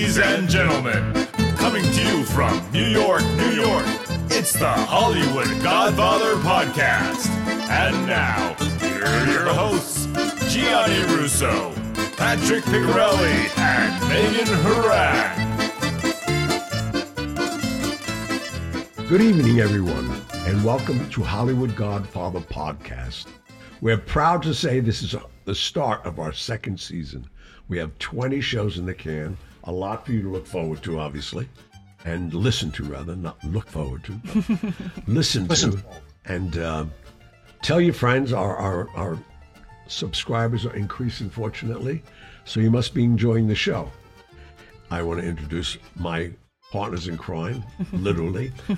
Ladies and gentlemen, coming to you from New York, New York, it's the Hollywood Godfather Podcast. And now, here are your hosts, Gianni Russo, Patrick Picciarelli, and Megan Harang. Good evening, everyone, and welcome to Hollywood Godfather Podcast. We're proud to say this is the start of our second season. We have 20 shows in the can, a lot for you to look forward to, obviously, and listen to, rather, not look forward to, but listen to. And uh, tell your friends, our, our, our subscribers are increasing, fortunately, so you must be enjoying the show. I want to introduce my partners in crime, literally.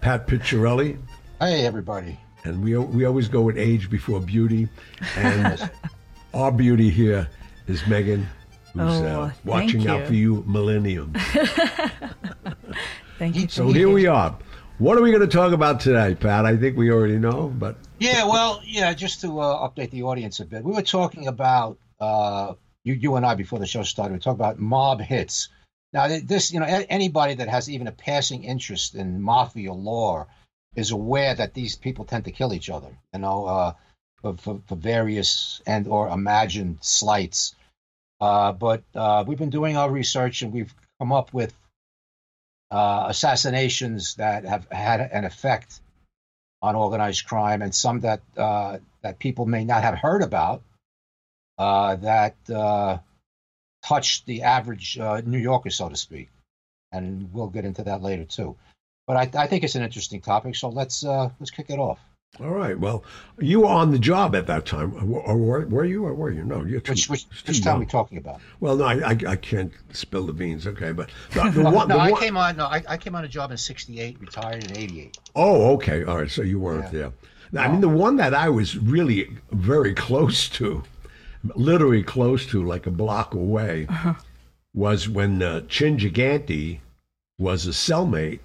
Pat Picciarelli, Hey, everybody. and we we always go with age before beauty, and our beauty here is Megan, who's Oh, uh, thank watching out for you, millennium. Thank you. So here we are. What are we going to talk about today, Pat? I think we already know, but Yeah, well, yeah, just to uh, update the audience a bit, we were talking about uh, you, you and I before the show started. We talked about mob hits. Now, this, you know, anybody that has even a passing interest in mafia lore is aware that these people tend to kill each other. You know, uh, for, for, for various and or imagined slights. Uh, but uh, we've been doing our research and we've come up with uh, assassinations that have had an effect on organized crime, and some that uh, that people may not have heard about uh, that uh, touch the average New Yorker, so to speak. And we'll get into that later too. But I, I think it's an interesting topic, so let's let's kick it off. All right. Well, you were on the job at that time, or, or were, were you, or were you? No, you're too, Which which, too which time young. we talking about? Well, no, I, I, I can't spill the beans. Okay, but the, the No, one, no the I one- came on. No, I, I came on a job in '68, retired in '88. Oh, okay. All right. So you weren't Yeah. there. Now, I mean, the one that I was really very close to, literally close to, like a block away, was when uh, Chin Gigante was a cellmate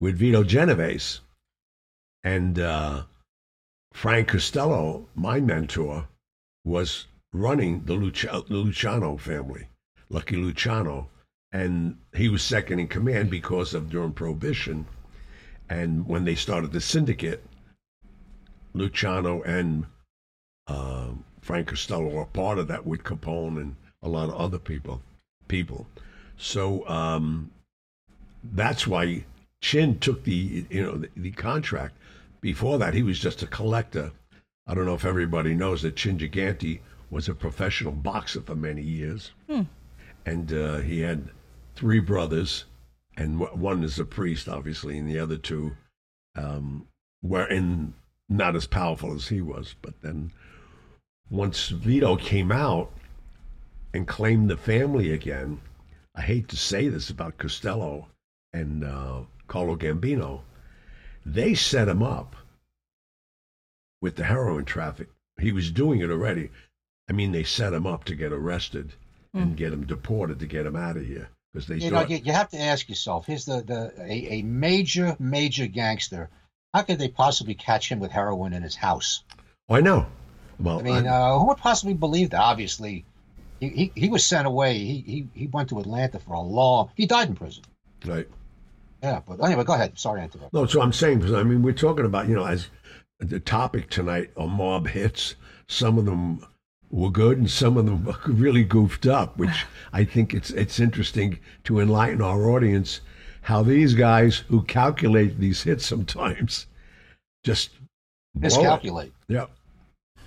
with Vito Genovese. And uh, Frank Costello, my mentor, was running the, Lucia- the Luciano family, Lucky Luciano. And he was second in command because of during Prohibition. And when they started the syndicate, Luciano and uh, Frank Costello were part of that with Capone and a lot of other people. People, so um, that's why Chin took the you know the, the contract. Before that, he was just a collector. I don't know if everybody knows that Chin Gigante was a professional boxer for many years, and uh, he had three brothers, and w- one is a priest, obviously, and the other two um, were in not as powerful as he was. But then once Vito came out and claimed the family again, I hate to say this about Costello and uh, Carlo Gambino, they set him up with the heroin traffic. He was doing it already. I mean, they set him up to get arrested and get him deported to get him out of here because they You know, you, you have to ask yourself: Here's the, the a, a major major gangster. How could they possibly catch him with heroin in his house? oh, I know. Well, I mean, uh, who would possibly believe that? Obviously, he, he, he was sent away. He, he he went to Atlanta for a long. He died in prison. right. Yeah, but anyway, go ahead. Sorry, to interrupt. No, so I'm saying because I mean we're talking about you know as the topic tonight are mob hits. Some of them were good and some of them really goofed up, which I think it's it's interesting to enlighten our audience how these guys who calculate these hits sometimes just blow it. Miscalculate. Yeah.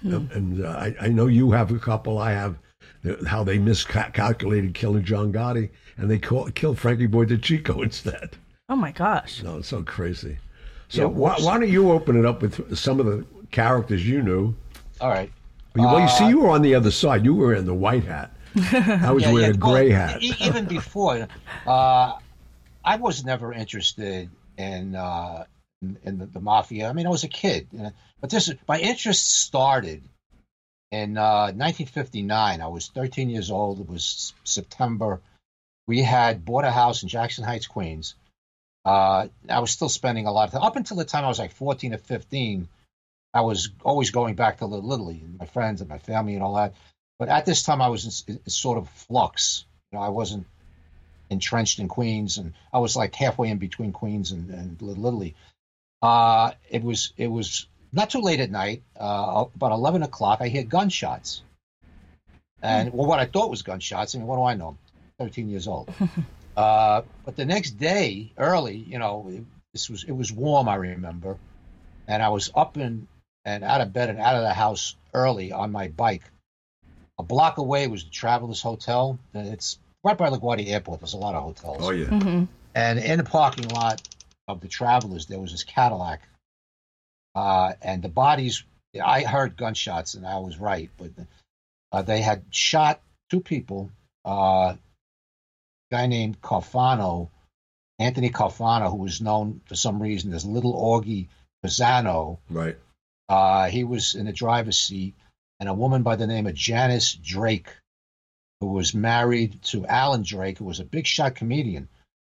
Um, and uh, I, I know you have a couple. I have how they miscalculated killing John Gotti and they call, killed Frankie Boy DeCicco instead. Oh my gosh. No, it's so crazy. So Yeah, why, why don't you open it up with some of the characters you knew? All right. Well, you see, Uh, you were on the other side. You were in the white hat. I was wearing a well, gray hat. e- even before, uh, I was never interested in uh, in, in the, the mafia. I mean, I was a kid, you know, but this is my interest started in uh, 1959. I was 13 years old. It was September. We had bought a house in Jackson Heights, Queens. Uh, I was still spending a lot of time up until the time I was like 14 or 15. I was always going back to Little Italy and my friends and my family and all that. But at this time, I was in, in sort of flux. You know, I wasn't entrenched in Queens, and I was like halfway in between Queens and, and Little Italy. Uh, it was it was not too late at night, uh, about eleven o'clock. I hear gunshots, and well, what I thought was gunshots. I mean, what do I know? Thirteen years old. uh, but the next day, early, you know, it, this was it was warm. I remember, and I was up and and out of bed and out of the house early on my bike. A block away was the Travelers Hotel. It's right by LaGuardia Airport. There's a lot of hotels. Oh yeah. hmm And in the parking lot of the Travelers, there was this Cadillac. Uh, and the bodies, I heard gunshots, and I was right, but uh, they had shot two people. Uh, a guy named Carfano, Anthony Carfano, who was known for some reason as Little Augie Pisano. Right. Uh, he was in the driver's seat, and a woman by the name of Janice Drake, who was married to Alan Drake, who was a big shot comedian.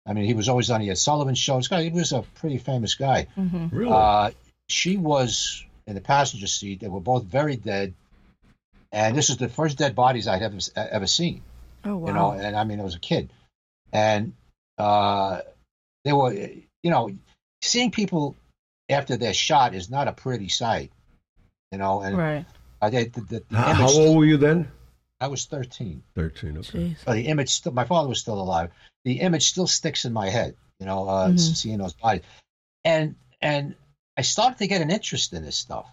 I mean, he was always on the Ed Sullivan show. This guy, he was a pretty famous guy. hmm Really? Uh, she was in the passenger seat. They were both very dead, and this is the first dead bodies I'd ever ever seen Oh wow. you know and i mean i was a kid and uh they were you know seeing people after they're shot is not a pretty sight you know and right. I did the, the, the how, image how old were you then? i was 13 Thirteen. Okay. Jeez. the image still my father was still alive the image still sticks in my head you know uh Mhm. seeing those bodies and and i started to get an interest in this stuff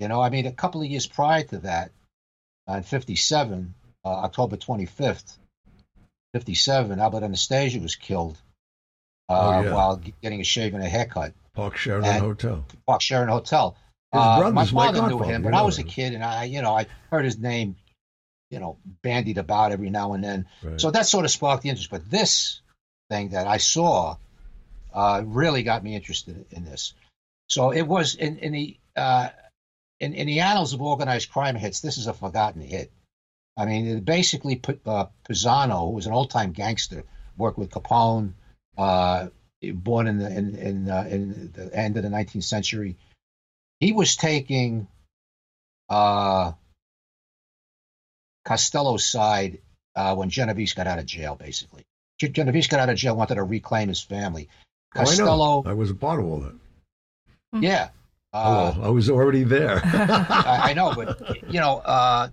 you know i mean a couple of years prior to that on 57 uh, october 25th 57 albert anastasia was killed uh, Oh, yeah. while getting a shave and a haircut Park Sheraton And- Hotel. Park Sheraton Hotel. Uh, my my father knew him, when I was a kid, and I, you know, I heard his name, you know, bandied about every now and then. Right. So that sort of sparked the interest. But this thing that I saw uh, really got me interested in this. So it was in, in the uh, in, in the annals of organized crime hits. This is a forgotten hit. I mean, basically put uh, Pisano, who was an old time gangster, worked with Capone, uh, born in the in in, uh, in the end of the 19th century. He was taking uh, Costello's side uh, when Genovese got out of jail, basically. Genovese got out of jail, wanted to reclaim his family. Oh, I know. Costello, I was a part of all that. yeah. Uh, oh, I was already there. I, I know, but you know, uh,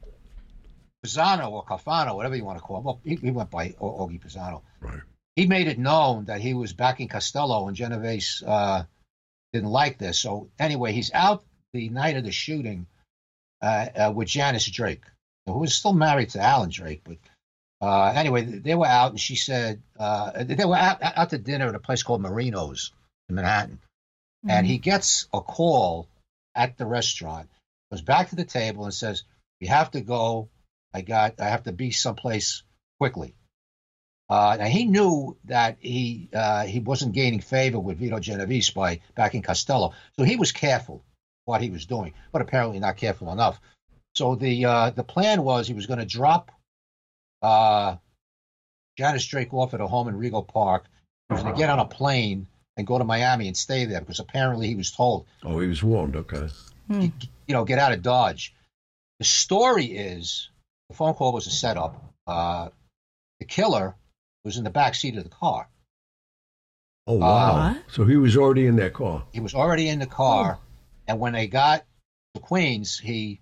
Pisano or Cafano, whatever you want to call him. Well, he, he went by O- Augie Pisano. right. He made it known that he was backing Costello, and Genovese uh, didn't like this. So anyway, he's out the night of the shooting uh, uh, with Janice Drake, who was still married to Alan Drake. But uh, anyway, they were out, and she said uh, they were out, out to dinner at a place called Marino's in Manhattan and he gets a call at the restaurant goes back to the table and says you have to go i got i have to be someplace quickly uh, now he knew that he uh, he wasn't gaining favor with Vito Genovese by backing Costello, so he was careful what he was doing, but apparently not careful enough. So the uh, the plan was he was going to drop uh, Janice Drake off at a home in Rego Park. He was going to get on a plane and go to Miami and stay there because apparently he was told, Oh, he was warned. Okay. Hmm. you know, get out of Dodge. The story is the phone call was a setup. Uh, the killer was in the back seat of the car. Oh wow. What? So he was already in that car. He was already in the car, and when they got to Queens, he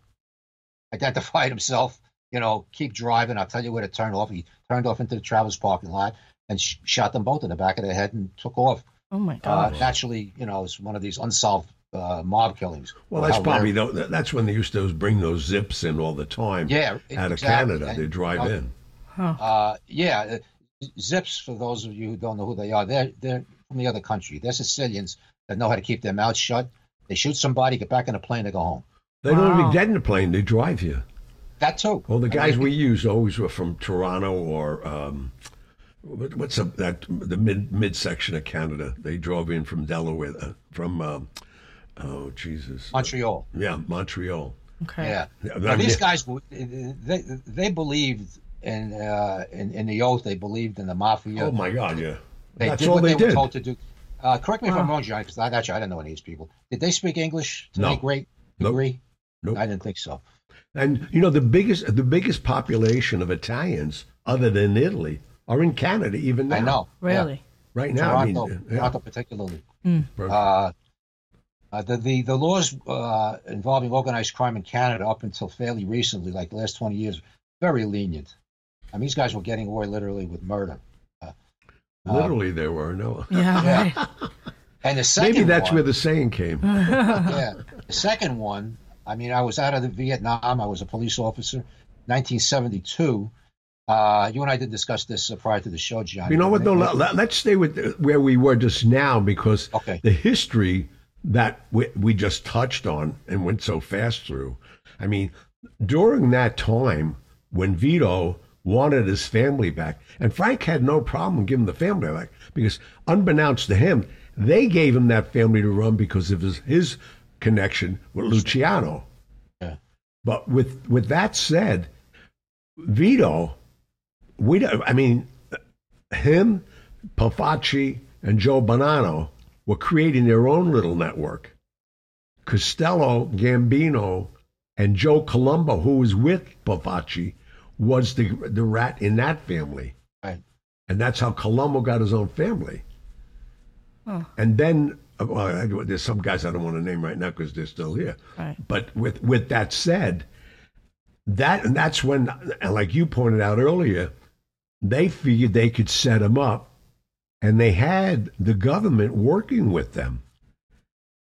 identified himself. You know, keep driving. I'll tell you where to turn off. He turned off into the Travis parking lot and sh- shot them both in the back of the head and took off. Oh my Uh, gosh. naturally, you know, it's one of these unsolved uh, mob killings. Well, that's probably rare- tho- that's when they used to bring those zips in all the time. yeah Out of. Canada, they drive uh, in. Huh. Uh, yeah, uh, Zips. For those of you who don't know who they are, they're they're from the other country. They're Sicilians that know how to keep their mouths shut. They shoot somebody, get back in a plane, they go home. They don't Wow. even get in the plane; they drive you. That too. Well, the I guys mean, we use always were from Toronto or um, what's up that the mid midsection of Canada. They drove in from Delaware, uh, from um, oh Jesus, Montreal. yeah, Montreal. Okay. Yeah. Yeah, Now, these guys, they they believed in uh, in in the oath. They believed in the mafia. Oh my God, yeah, they that's did all what they, they, were did. told to do. Uh, correct me if I'm wrong, John, because I actually I didn't know any of these people. Did they speak English to No. any great Nope. degree? Nope. I didn't think so. And you know the biggest the biggest population of Italians, other than Italy, are in Canada even now. I know. yeah. Really? Right now, Toronto, I mean, yeah. Toronto particularly. Perfect. Uh, uh, the, the the laws uh, involving organized crime in Canada up until fairly recently, like the last twenty years, very lenient. I mean, these guys were getting away literally with murder. Uh, Literally, there were no. Yeah. Yeah. Right. and the second Maybe that's one, where the saying came. yeah, the second one. I mean, I was out of the Vietnam. I was a police officer, 1972. Uh, you and I did discuss this uh, prior to the show, John. You know what? though? let, let, us stay with where we were just now because Okay. the history that we, we just touched on and went so fast through. I mean, during that time when Vito wanted his family back, and Frank had no problem giving the family back because, unbeknownst to him, they gave him that family to run because of his, his connection with Luciano. Yeah. But with with that said, Vito, we don't. I mean, him, Profaci, and Joe Bonanno were creating their own little network. Costello, Gambino, and Joe Colombo, who was with Profaci, was the the rat in that family, Right. and that's how Colombo got his own family. Oh. And then, uh, well, I- there's some guys I don't want to name right now because they're still here. Right. But with with that said, that and that's when, and like you pointed out earlier, they figured they could set him up, and they had the government working with them,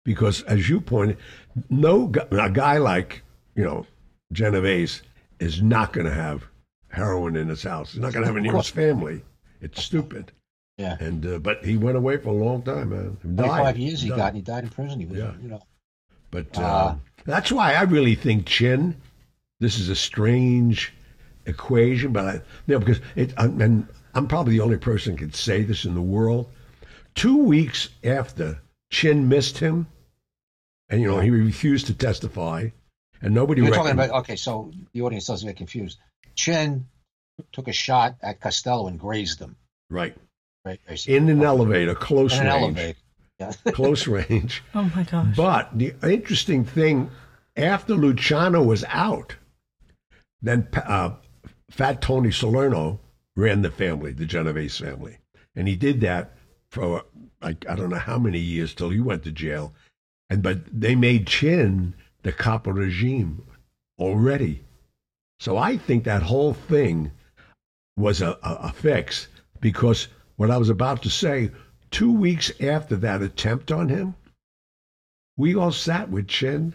because as you pointed, no a guy like you know Genovese is not going to have heroin in his house. He's not going to have it near his family. It's stupid. Yeah. And uh, but he went away for a long time, man. He died. 25 years he Died. got, and he died in prison. He was, Yeah. you know, But Uh, uh, that's why I really think Chin. This is a strange equation, but I, you know, because it, and I'm probably the only person who can say this in the world. Two weeks after Chin missed him, and you know he refused to testify, and nobody. You're talking about okay, so the audience doesn't get confused. Chin took a shot at Costello and grazed him. right Right, basically. in an elevator, close in an range, elevator. Yeah. close range. Oh my gosh. But the interesting thing, after Luciano was out, then uh, Fat Tony Salerno ran the family, the Genovese family, and he did that for like I don't know how many years till he went to jail, and but they made Chin the Capo regime already, so I think that whole thing was a, a, a fix because what I was about to say, two weeks after that attempt on him, we all sat with Chin,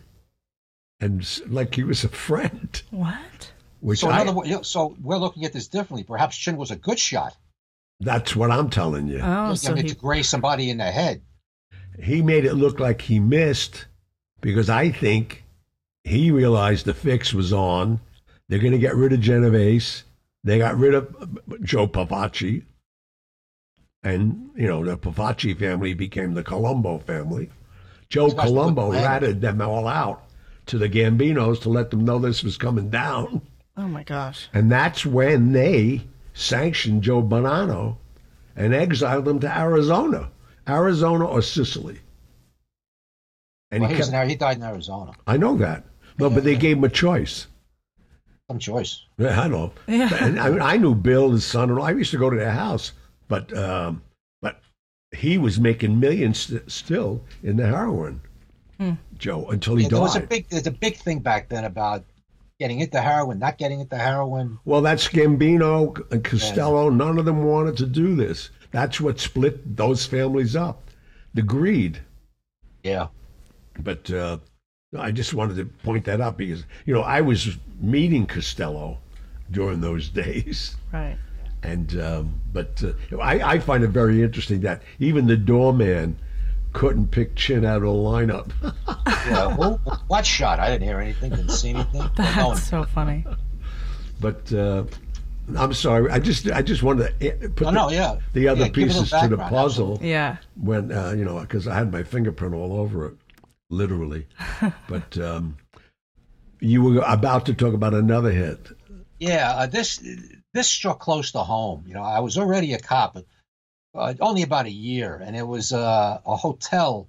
and like he was a friend. what? Which so, in I, other so we're looking at this differently. Perhaps Chin was a good shot. that's what I'm telling you. Oh, I so mean, he. to graze somebody in the head. he made it look like he missed because I think he realized the fix was on. They're going to get rid of Genovese. They got rid of uh, Joe Profaci. And, you know, the Profaci family became the Colombo family. Joe These guys were Colombo ratted them all out to the Gambinos to let them know this was coming down. Oh my gosh. And that's when they sanctioned Joe Bonanno and exiled him to Arizona, Arizona or Sicily. And Well, he he, was kept, in, he died in Arizona. I know that. No, but they gave him a choice. Some choice. Yeah, I know. Yeah. And I, mean, I knew Bill, his son, and I used to go to their house, but um, but he was making millions st- still in the heroin, Joe, until he Yeah, there was a big, there's a big thing back then about getting into heroin, not getting into heroin. Well, that's Gambino and Costello. None of them wanted to do this. That's what split those families up. The greed. Yeah. But uh, I just wanted to point that out because, you know, I was meeting Costello during those days. Right. And, um, but uh, I, I find it very interesting that even the doorman couldn't pick Chin out of the lineup. Yeah. Who, what shot? I didn't hear anything. Didn't see anything. Well, That's no so funny. but uh, I'm sorry. I just I just wanted to eh, put No, the, no, yeah. the other Yeah, give it pieces to the background, puzzle. Yeah. when uh, you know because I had my fingerprint all over it, literally. but um, you were about to talk about another hit. Yeah, uh, this this struck close to home. You know, I was already a cop, but uh, only about a year, and it was uh, a hotel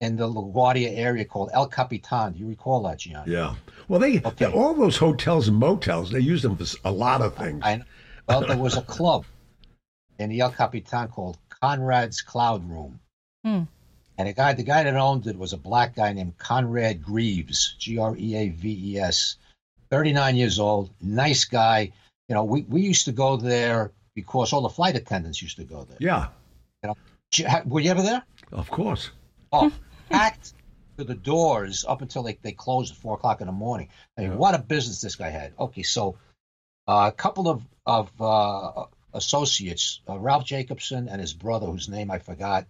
in the LaGuardia area called El Capitan. Do you recall that, Gian? Yeah. Well, they Okay. all those hotels and motels they use them for a lot of things. I, Well, there was a club in the El Capitan called Conrad's Cloud Room. Hmm. And the guy, the guy that owned it was a black guy named Conrad Greaves, G R E A V E S, 39 years old, nice guy. You know, we, we used to go there because all the flight attendants used to go there. Yeah, you- ha- Were you ever there? of course. Oh, packed to the doors up until they, they closed at four o'clock in the morning. I mean, Yeah. what a business this guy had. Okay, so uh, a couple of of uh, associates, uh, Ralph Jacobson and his brother, whose name I forgot,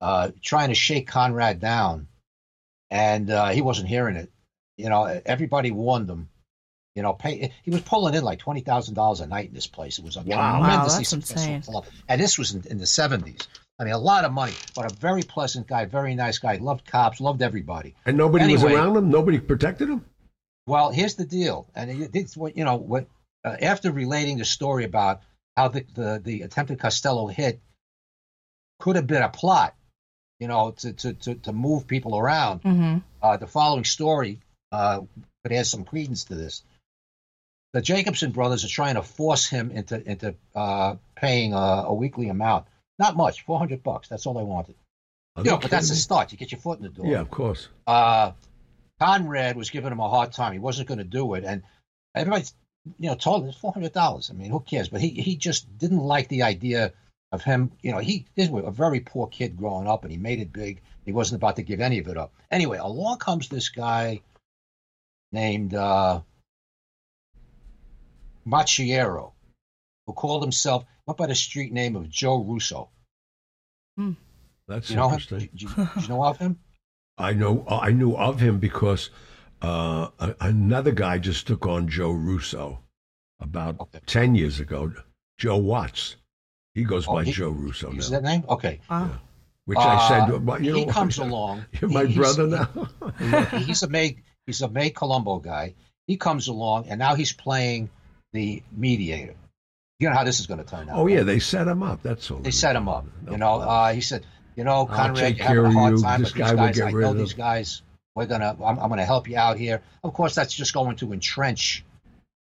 uh, trying to shake Conrad down, and uh, he wasn't hearing it. You know, everybody warned him. You know, pay. He was pulling in like twenty thousand dollars a night in this place. It was a Wow. Wow, tremendously that's successful insane. club, and this was in, in the seventies. I mean, a lot of money, but a very pleasant guy, very nice guy. Loved cops, loved everybody. And nobody was around him. Nobody protected him. Well, here's the deal, and it- it's what you know. What uh, after relating the story about how the, the the attempted Costello hit could have been a plot, you know, to to to, to move people around. Mm-hmm. Uh, the following story uh, could add some credence to this. The Jacobson brothers are trying to force him into into uh, paying a, a weekly amount. Not much, four hundred bucks. That's all they wanted. Are You know, but that's kidding the start. You get your foot in the door. Yeah, of course. Uh, Conrad was giving him a hard time. He wasn't going to do it, and everybody, you know, told him it's four hundred dollars. I mean, who cares? But he he just didn't like the idea of him. You know, he this was a very poor kid growing up, and he made it big. He wasn't about to give any of it up. Anyway, along comes this guy named uh, Macchiero, who called himself went by the street name of Joe Russo. That's You know interesting. Did you, did you know of him? I know. I knew of him because uh, another guy just took on Joe Russo about Okay. ten years ago. Joe Watts. He goes Oh, by he- Joe Russo Is now. that name? Okay. Wow. Which I Uh, said, well, you he know, comes along. You're my He- he's- brother now. he's a May he's a May Colombo guy. He comes along and now he's playing the mediator. You know how this is going to turn out. oh yeah, right? they set him up. That's all. they set him up. No You know, uh, he said, you know, Conrad, you're having a hard you. time, This but guy these guys, I know these guys. We're gonna, I'm, I'm gonna help you out here. Of course, that's just going to entrench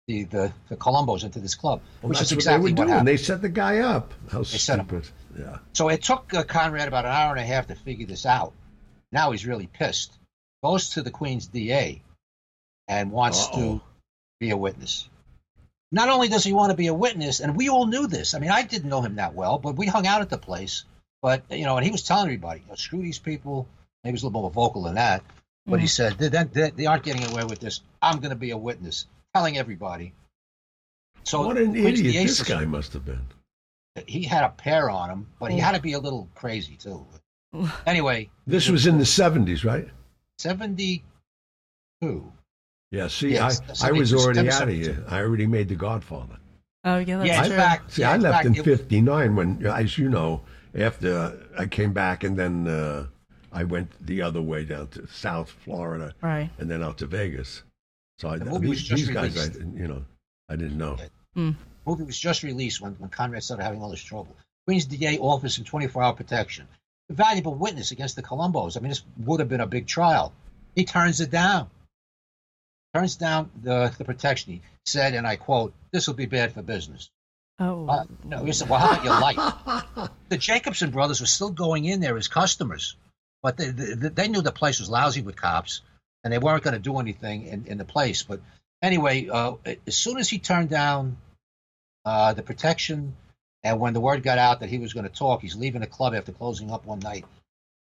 the the, the Colombos into this club, Well, which is exactly what they what were doing. happened. They set the guy up. How set him stupid. Yeah. So it took uh, Conrad about an hour and a half to figure this out. Now he's really pissed. Goes to the Queen's DA and wants Uh-oh. to be a witness. Not only does he want to be a witness, and we all knew this. I mean, I didn't know him that well, but we hung out at the place. But you know, and he was telling everybody, you know, "Screw these people." Maybe he was a little more vocal than that, but he mm-hmm. said, they, they, "They aren't getting away with this. I'm going to be a witness," telling everybody. So what an idiot this guy must have been. he had a pair on him, but he mm. had to be a little crazy too. Anyway, This was in the seventies, right? seventy-two. Yeah. See, Yes, I, I was already out of here. I already made The Godfather. Oh yeah, that's Yeah, true. fact, See, yeah, I left fact, in '59 when, as you know, after I came back and then uh, I went the other way down to South Florida right. and then out to Vegas. So I, The movie was these, just these guys, I, didn't- you know, I didn't know. movie was just released when, when Conrad started having all this trouble. Queen's DA offers him 24-hour protection. A valuable witness against the Colombos. I mean, this would have been a big trial. He turns it down. Turns down the, the protection. He said, and I quote, "This will be bad for business." Oh. Uh, no, he said, "Well, how about your life?" the Jacobson brothers were still going in there as customers, but they, they, they knew the place was lousy with cops, and they weren't going to do anything in, in the place. But anyway, uh, as soon as he turned down uh, the protection, and when the word got out that he was going to talk, he's leaving the club after closing up one night,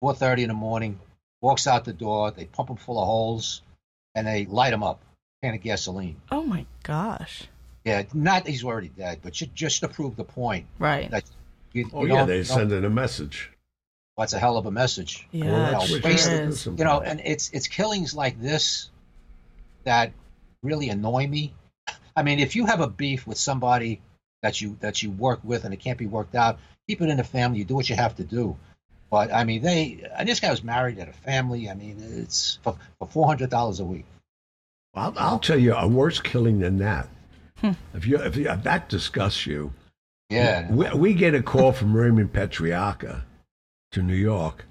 4:30 in the morning. Walks out the door. They pump him full of holes, and they light him up. Can of gasoline. oh my gosh. Yeah, not that he's already dead, but just to prove the point Right. that you, Oh you yeah, they you don't- send in a message. That's a hell of a message. Yeah, Well, it that's sure she You know, and it's it's killings like this that really annoy me. I mean, if you have a beef with somebody that you that you work with and it can't be worked out, keep it in the family. You do what you have to do. But I mean, they and this guy was married had a family. I mean, it's for, for four hundred dollars a week. I'll, I'll tell you a worse killing than that. If you if, you, if that disgusts you, Yeah, we, we get a call from Raymond Patriarca to New York,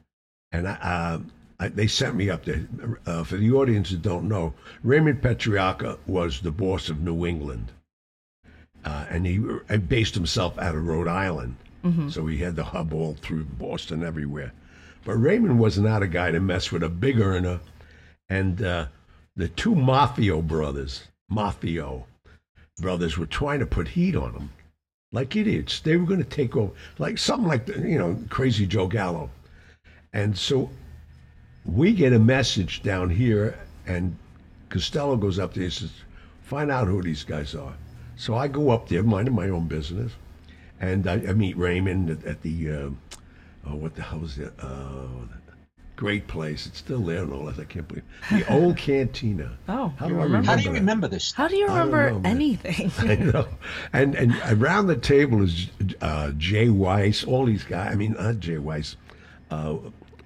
and I, uh, I, they sent me up there. Uh, for the audience that don't know, Raymond Patriarca was the boss of New England. uh, and he uh, based himself out of Rhode Island. So he had the hub all through Boston, everywhere. But Raymond was not a guy to mess with a big earner. And uh, the two Mafio brothers, Mafio brothers, were trying to put heat on him like idiots. They were going to take over, like something like, the, you know, crazy Joe Gallo. And so we get a message down here, and Costello goes up there and says, find out who these guys are. So I go up there, minding my own business, and I, I meet Raymond at, at the, uh, oh, what the hell is it? Uh, great place. It's still there and all that. I can't believe the old cantina. Oh, how you do I remember remember? How do you that? remember this? How do you I remember know, anything? I know. And and around the table is uh, Jay Weiss, all these guys. I mean, not Jay Weiss. Uh,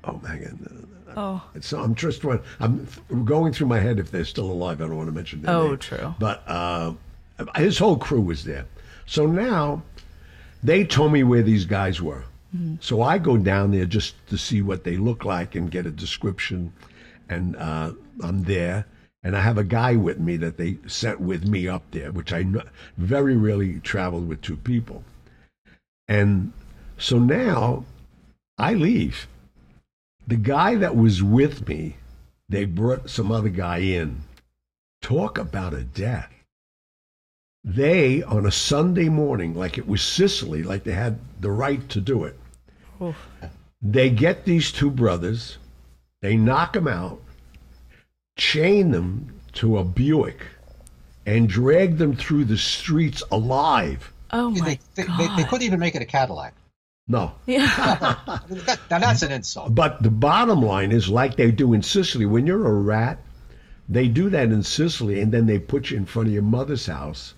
oh my God. oh, So I'm just one. I'm going through my head if they're still alive. I don't want to mention their Oh, name. true. But uh, his whole crew was there. So now they told me where these guys were. So I go down there just to see what they look like and get a description. And uh, I'm there. And I have a guy with me that they sent with me up there, which I very rarely traveled with two people. And so now I leave. The guy that was with me, they brought some other guy in. Talk about a death. They, on a Sunday morning, like it was Sicily, like they had the right to do it, Oof. they get these two brothers, they knock them out, chain them to a Buick, and drag them through the streets alive. oh my They, they, they, god! they couldn't even make it a Cadillac. No. yeah. Now that's an insult. But the bottom line is like they do in Sicily. When you're a rat, they do that in Sicily, and then they put you in front of your mother's house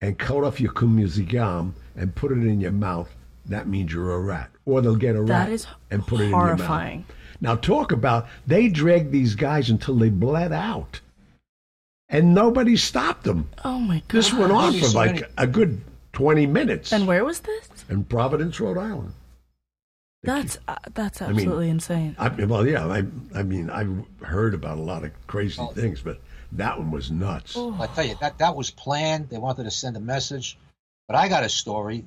and cut off your cumulzigam and put it in your mouth. That means you're a rat. Or they'll get a rat That is and put it in your mouth. horrifying. Now talk about they dragged these guys until they bled out, and nobody stopped them. Oh my god! This went on for like a good twenty minutes. And where was this? in Providence, Rhode Island. That's uh, that's mean- absolutely insane. I, well, yeah, I, I mean, I've heard about a lot of crazy things, but that one was nuts. Oh. I tell you that that was planned. They wanted to send a message, but I got a story.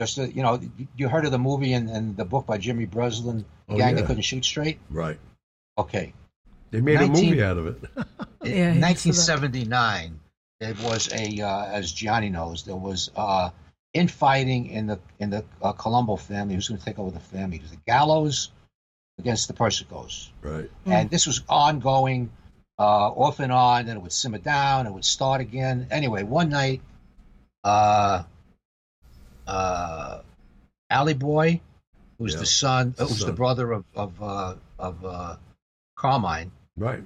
Just to, you know, you heard of the movie and, and the book by Jimmy Breslin, Oh, Gang yeah. That Couldn't Shoot Straight. Right. Okay, They made 19 a movie out of it. Yeah, in I saw that. 1979, there was a, uh, as Johnny knows, there was uh, infighting in the in the uh, Colombo family. Who's going to take over the family? It was the Gallos against the Persicos. right. and this was ongoing, uh, off and on. Then it would simmer down, it would start again. Anyway, one night, uh, uh, Allie Boy, who's Yeah, the son, the who's the brother of of uh, of uh, Carmine, Right.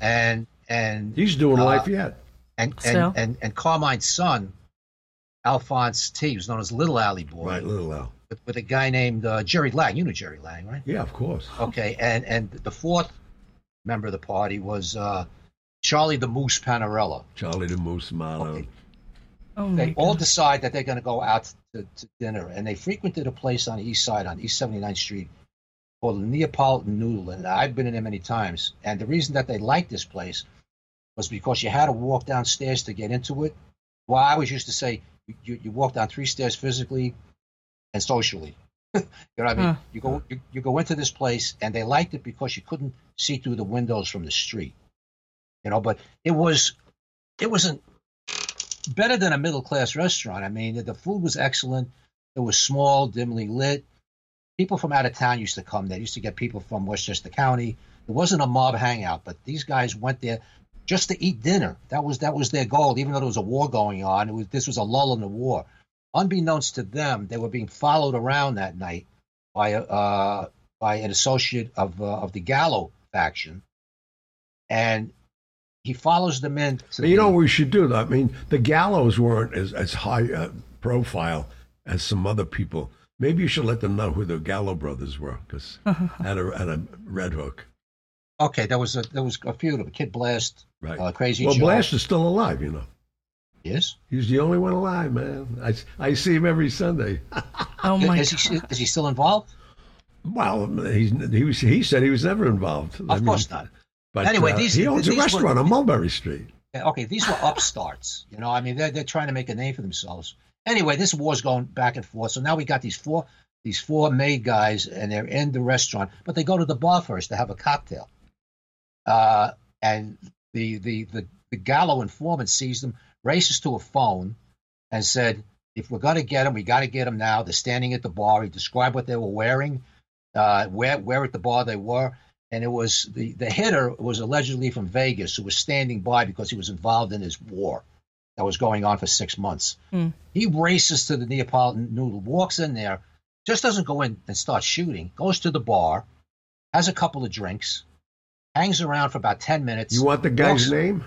and and He's doing Uh, life yet. and, Still. and and and Carmine's son, Alphonse T, who's known as Little Allie Boy, Right, little Al. with, with a guy named uh, Jerry Lang. You know Jerry Lang, right? Yeah, of course. Okay, and and the fourth member of the party was uh, Charlie the Moose Panarella. Charlie the Moose Marlowe. Okay. oh They all god! decide that they're going to go out to, to dinner, and they frequented a place on the east side, on East 79th Street, called the Neapolitan Noodle. And I've been in there many times. And the reason that they liked this place was because you had to walk downstairs to get into it. Well, I always used to say you, you walk down three stairs physically and socially. you know what I mean? Huh. You go you, you go into this place, and they liked it because you couldn't see through the windows from the street. You know, but it was it wasn't better than a middle class restaurant. I mean, the food was excellent. It was small, dimly lit. People from out of town used to come there. Used to get people from Westchester County. It wasn't a mob hangout, but these guys went there just to eat dinner. That was that was their goal. Even though there was a war going on, it was this was a lull in the war. Unbeknownst to them, they were being followed around that night by a uh, by an associate of uh, of the Gallo faction, and he follows them in. To you the- know what we should do? that. I mean, the Gallos weren't as, as high uh, profile as some other people. Maybe you should let them know who the Gallo brothers were, because at a at a Red Hook, Okay, there was a there was a few of them. Kid Blast, right? uh, Crazy well, Joe. Blast is still alive, you know. Yes. He's the only one alive, man. I, I see him every Sunday. Oh my is, god! he, is he still involved? Well, he's, he was he said he was never involved. Of course not. But Anyway, uh, these- he owns a these were- restaurant on Mulberry Street. okay, these were upstarts. You know, I mean, they're they're trying to make a name for themselves. Anyway, this war's going back and forth. So now we got these four these four maid guys, and they're in the restaurant, but they go to the bar first to have a cocktail. Uh, and the the the the Gallo informant sees them, races to a phone, and said, "If we're going to get them, we got to get them now." They're standing at the bar. He described what they were wearing, uh, where where at the bar they were, and it was the the hitter was allegedly from Vegas, who was standing by because he was involved in this war that was going on for six months. Hmm. He races to the Neapolitan Noodle, walks in there, just doesn't go in and start shooting. Goes to the bar, has a couple of drinks, hangs around for about ten minutes. You want the guy's walks- name?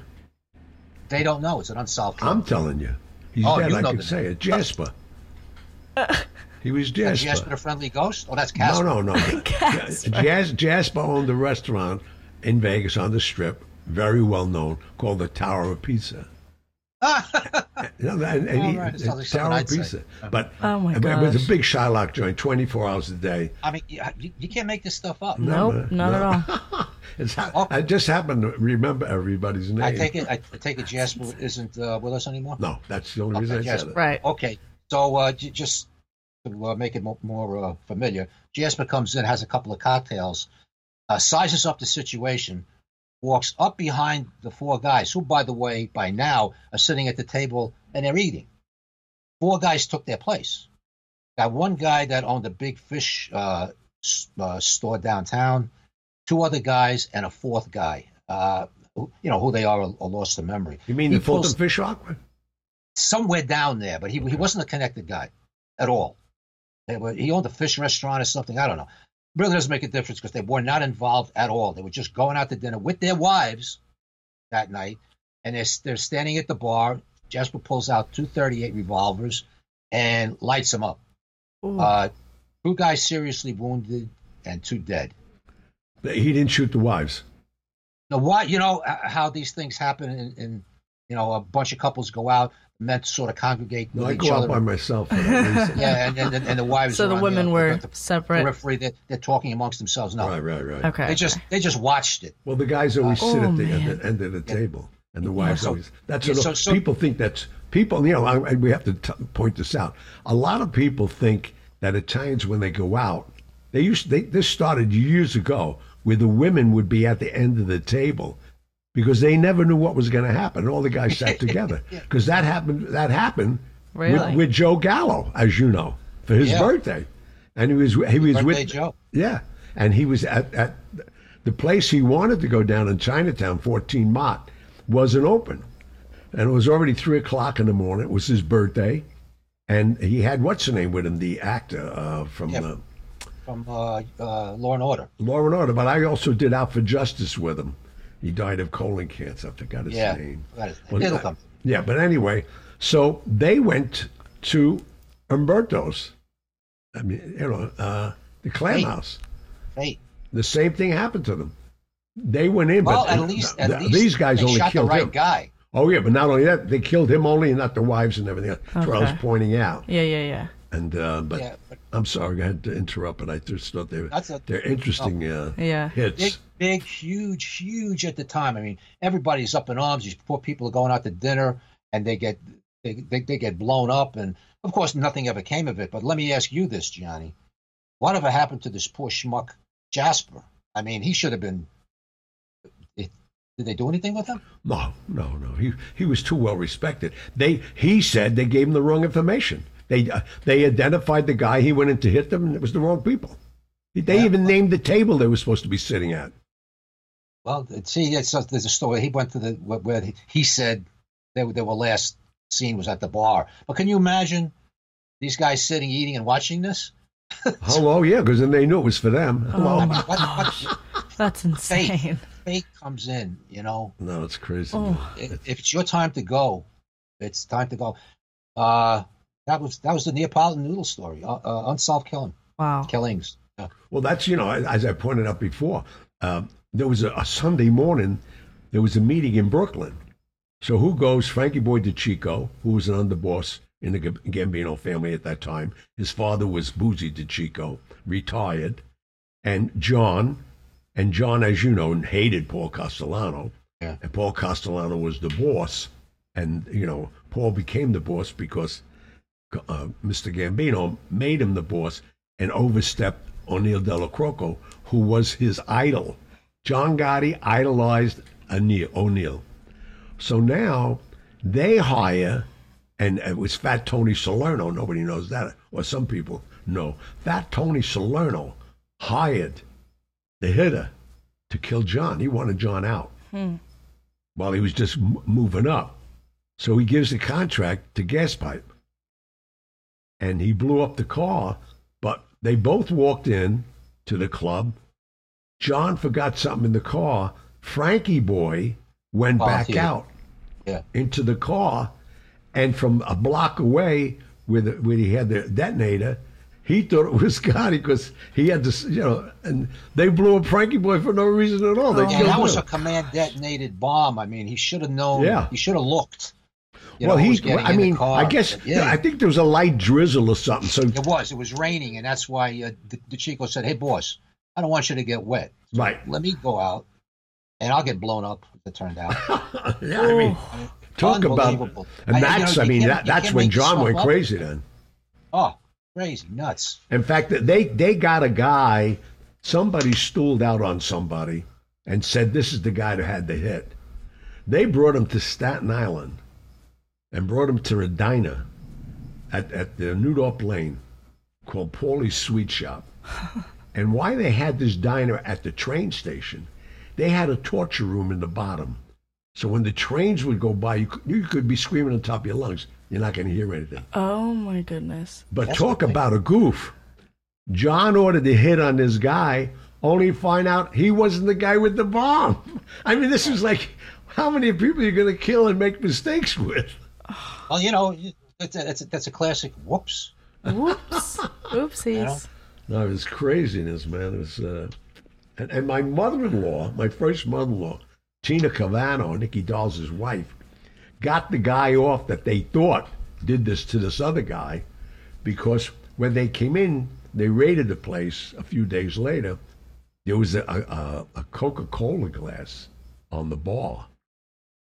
They don't know. It's an unsolved case. I'm telling you. He's Oh, dead. you I can say name. it. Jasper. he was Is Jasper. Jasper the friendly ghost? Oh, that's No, Casper. no, no. Jas- Jasper owned a restaurant in Vegas on the Strip, very well known, called the Tower of Pizza. You know, and, and Oh, he- right. It like Tower of I'd say. Pizza. But Oh, my it was a big Shylock joint, 24 hours a day. I mean, you, you- you can't make this stuff up. No, Nope, man, not no. at all. It's ha- Oh. I just happened to remember everybody's name. I take it. I take it. Jasper isn't uh, with us anymore. No, that's the only reason I yes. said it. Right. Okay, so uh, j- just to uh, make it mo- more uh, familiar, Jasper comes in, has a couple of cocktails, uh, sizes up the situation, walks up behind the four guys, who, by the way, by now are sitting at the table and they're eating. Four guys took their place. Got one guy that owned a big fish uh, uh, store downtown, two other guys, and a fourth guy. Uh, who, you know who they are, are lost to memory. You mean He the Fulton Fish Hawk? somewhere down there, but he he wasn't a connected guy at all. They were- He owned a fish restaurant or something. I don't know. Really doesn't make a difference because they were not involved at all. They were just going out to dinner with their wives that night, and they're they're standing at the bar. Jasper pulls out two 38 revolvers and lights them up. Ooh. Uh, two guys seriously wounded and two dead. He didn't shoot the wives. Now, why? You know uh, how these things happen, in, in you know, a bunch of couples go out, men sort of congregate No, with I each go other. out by myself for that reason. yeah, and, and, and the wives. so are the on women the, were the separate. periphery. They're, they're talking amongst themselves. No, Right, right, right. Okay. they just they just watched it. Well, the guys always oh, sit Oh, at the end, end of the table, and the wives so- always. That's yeah, what so- so- people think. That's people. You know, I, I- we have to t- point this out. A lot of people think that Italians, when they go out, they used. They, this started years ago, where the women would be at the end of the table. Because they never knew what was going to happen. All the guys sat together. Because that happened. That happened Really? with, with Joe Gallo, as you know, for his Yeah. birthday, and he was he was Birthday with Joe. yeah, and he was at, at the place he wanted to go down in Chinatown, 14 Mott, wasn't open. And it was already 3 o'clock in the morning. It was his birthday. And he had what's her name with him, the actor uh, from Yeah. uh, from uh, uh, Law and Order. Law and Order. But I also did Out for Justice with him. He died of colon cancer. I forgot his Yeah, name. forgot. Well, It'll come. Yeah, but anyway, so they went to Umberto's. I mean, you know, uh, the clam Hey. house. Hey, The same thing happened to them. They went in, well, but at least at th- least these guys they only shot the right him. guy. Oh yeah, but not only that, they killed him only, and not the wives and everything. else. That's what I was pointing out. yeah, yeah, yeah. And uh, but Yeah, but I'm sorry, I had to interrupt, but I just thought they were That's a- they're interesting uh, Yeah. big, hits. big, huge, huge at the time. I mean, everybody's up in arms. These poor people are going out to dinner, and they get they, they, they get blown up, and of course, nothing ever came of it. But let me ask you this, Johnny: Whatever happened to this poor schmuck Jasper? I mean, he should have been. It, did they do anything with him? No, no, no. He he was too well respected. They he said they gave him the wrong information. They uh, they identified the guy. He went in to hit them, and it was the wrong people. They Yeah. even named the table they were supposed to be sitting at. Well, see, it's, there's a story. He went to the where, where he said they, were- they were last seen was at the bar. But can you imagine these guys sitting, eating, and watching this? Oh, oh yeah, because then they knew it was for them. Oh my what- gosh, that's insane. Fate comes in, you know. no, it's crazy. Oh. If if it's your time to go, it's time to go. Uh, that was that was the Neapolitan noodle story. Uh, uh, unsolved killing Wow. killings. Uh, Well, that's you know, as I pointed out before, um, there was a, a Sunday morning. There was a meeting in Brooklyn. So who goes? Frankie Boy DeCicco, who was an underboss in the Gambino family at that time. His father was Boozy DeCicco, retired, and John, and John, as you know, hated Paul Castellano. Yeah. And Paul Castellano was the boss. And, you know, Paul became the boss because uh, Mr. Gambino made him the boss and overstepped O'Neill Dellacroce, who was his idol. John Gotti idolized O'Neill. So now they hire, and it was Fat Tony Salerno. Nobody knows that, or some people know. Fat Tony Salerno hired the hitter to kill John. He wanted John out while he was just m- moving up. So he gives the contract to Gas Pipe. And he blew up the car, but they both walked in to the club. John forgot something in the car. Frankie Boy went back out Yeah. into the car, and from a block away where, the, where he had the detonator, he thought it was Scotty because he had this, you know, and they blew up Frankie Boy for no reason at all. They oh. Yeah, killed that was him. a command detonated bomb. I mean, he should have known. Yeah. He should have looked. You well, know, he, I mean, car. I guess, But, yeah, I think there was a light drizzle or something. So, it was. It was raining, and that's why uh, the, DeCicco said, "Hey, boss, I don't want you to get wet. right. Let me go out, and I'll get blown up." It turned out. yeah, I mean, talk about, and I- you that's, know, I mean, that, that's when John went up. crazy then. Oh, crazy, nuts. In fact, they they got a guy. Somebody stooled out on somebody and said this is the guy that had the hit. They brought him to Staten Island and brought him to a diner at at the New Dorp Lane called Paulie's Sweet Shop. and why they had this diner at the train station, they had a torture room in the bottom. So when the trains would go by, you could, you could be screaming on top of your lungs. You're not going to hear anything. Oh my goodness. But That's talk about a goof. John ordered to hit on this guy, only to find out he wasn't the guy with the bomb. I mean, this is like how many people you're going to kill and make mistakes with. Well, you know, that's a, that's a, that's a classic. Whoops. Whoops. Oopsies. No, it was craziness, man. It was, uh, and, and my mother-in-law, my first mother-in-law, Tina Cavano, Nicky Dawes' wife, got the guy off that they thought did this to this other guy, because when they came in, they raided the place a few days later. There was a, a, a Coca-Cola glass on the bar,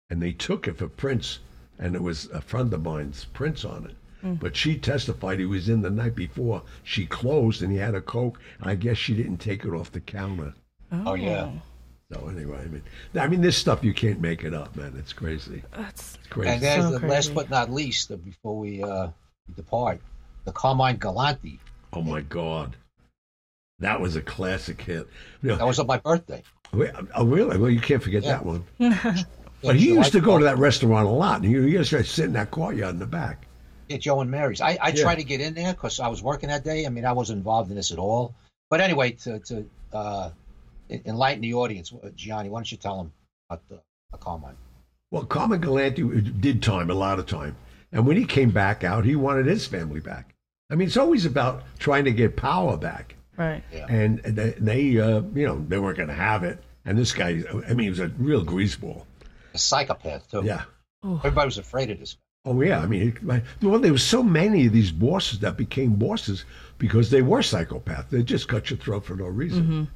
and they took it for prints, and it was a friend of mine's prints on it. But she testified he was in the night before. She closed and he had a Coke. And I guess she didn't take it off the counter. Oh, yeah. So anyway, I mean, I mean, this stuff you can't make it up, man. It's crazy. That's It's crazy. And then So the crazy. last but not least, uh, before we uh, depart, the Carmine Galante. oh my God, that was a classic hit. You know, That was on my birthday. wait, oh really? Well, you can't forget Yeah. that one. But he used to go to that restaurant a lot. And you, you used to sit in that courtyard in the back. Yeah, Joe and Mary's. I, I Yeah. tried to get in there because I was working that day. I mean, I wasn't involved in this at all. But anyway, to, to uh, enlighten the audience, uh, Gianni, why don't you tell them about the, the Carmine? Well, Carmine Galante did time a lot of time, and when he came back out, he wanted his family back. I mean, it's always about trying to get power back. right. Yeah. and they, they uh, you know, they weren't going to have it. And this guy, I mean, he was a real greaseball. A psychopath, too. Yeah. Everybody was afraid of this. Oh yeah. I mean, it, well, there was so many of these bosses that became bosses because they were psychopaths. They just cut your throat for no reason.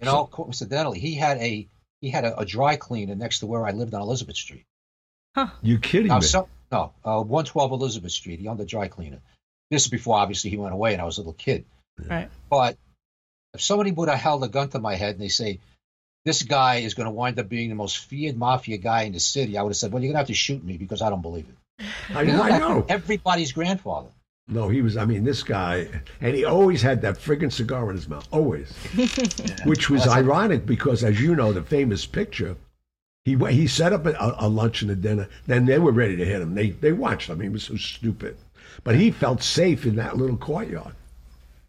You know, coincidentally, he had a he had a, a dry cleaner next to where I lived on Elizabeth Street. Huh? You kidding Now, me? some, no, uh, 112 Elizabeth Street. He owned a dry cleaner. This is before, obviously, he went away and I was a little kid. Right. But if somebody would have held a gun to my head and they say, this guy is going to wind up being the most feared mafia guy in the city, I would have said, well, you're going to have to shoot me because I don't believe it. I, You I know. Everybody's grandfather. No, he was. I mean, this guy, and he always had that friggin' cigar in his mouth, always. Which was Well, that's- ironic because, as you know, the famous picture, he he set up a, a lunch and a dinner. Then they were ready to hit him. They they watched him. He was so stupid, but he felt safe in that little courtyard.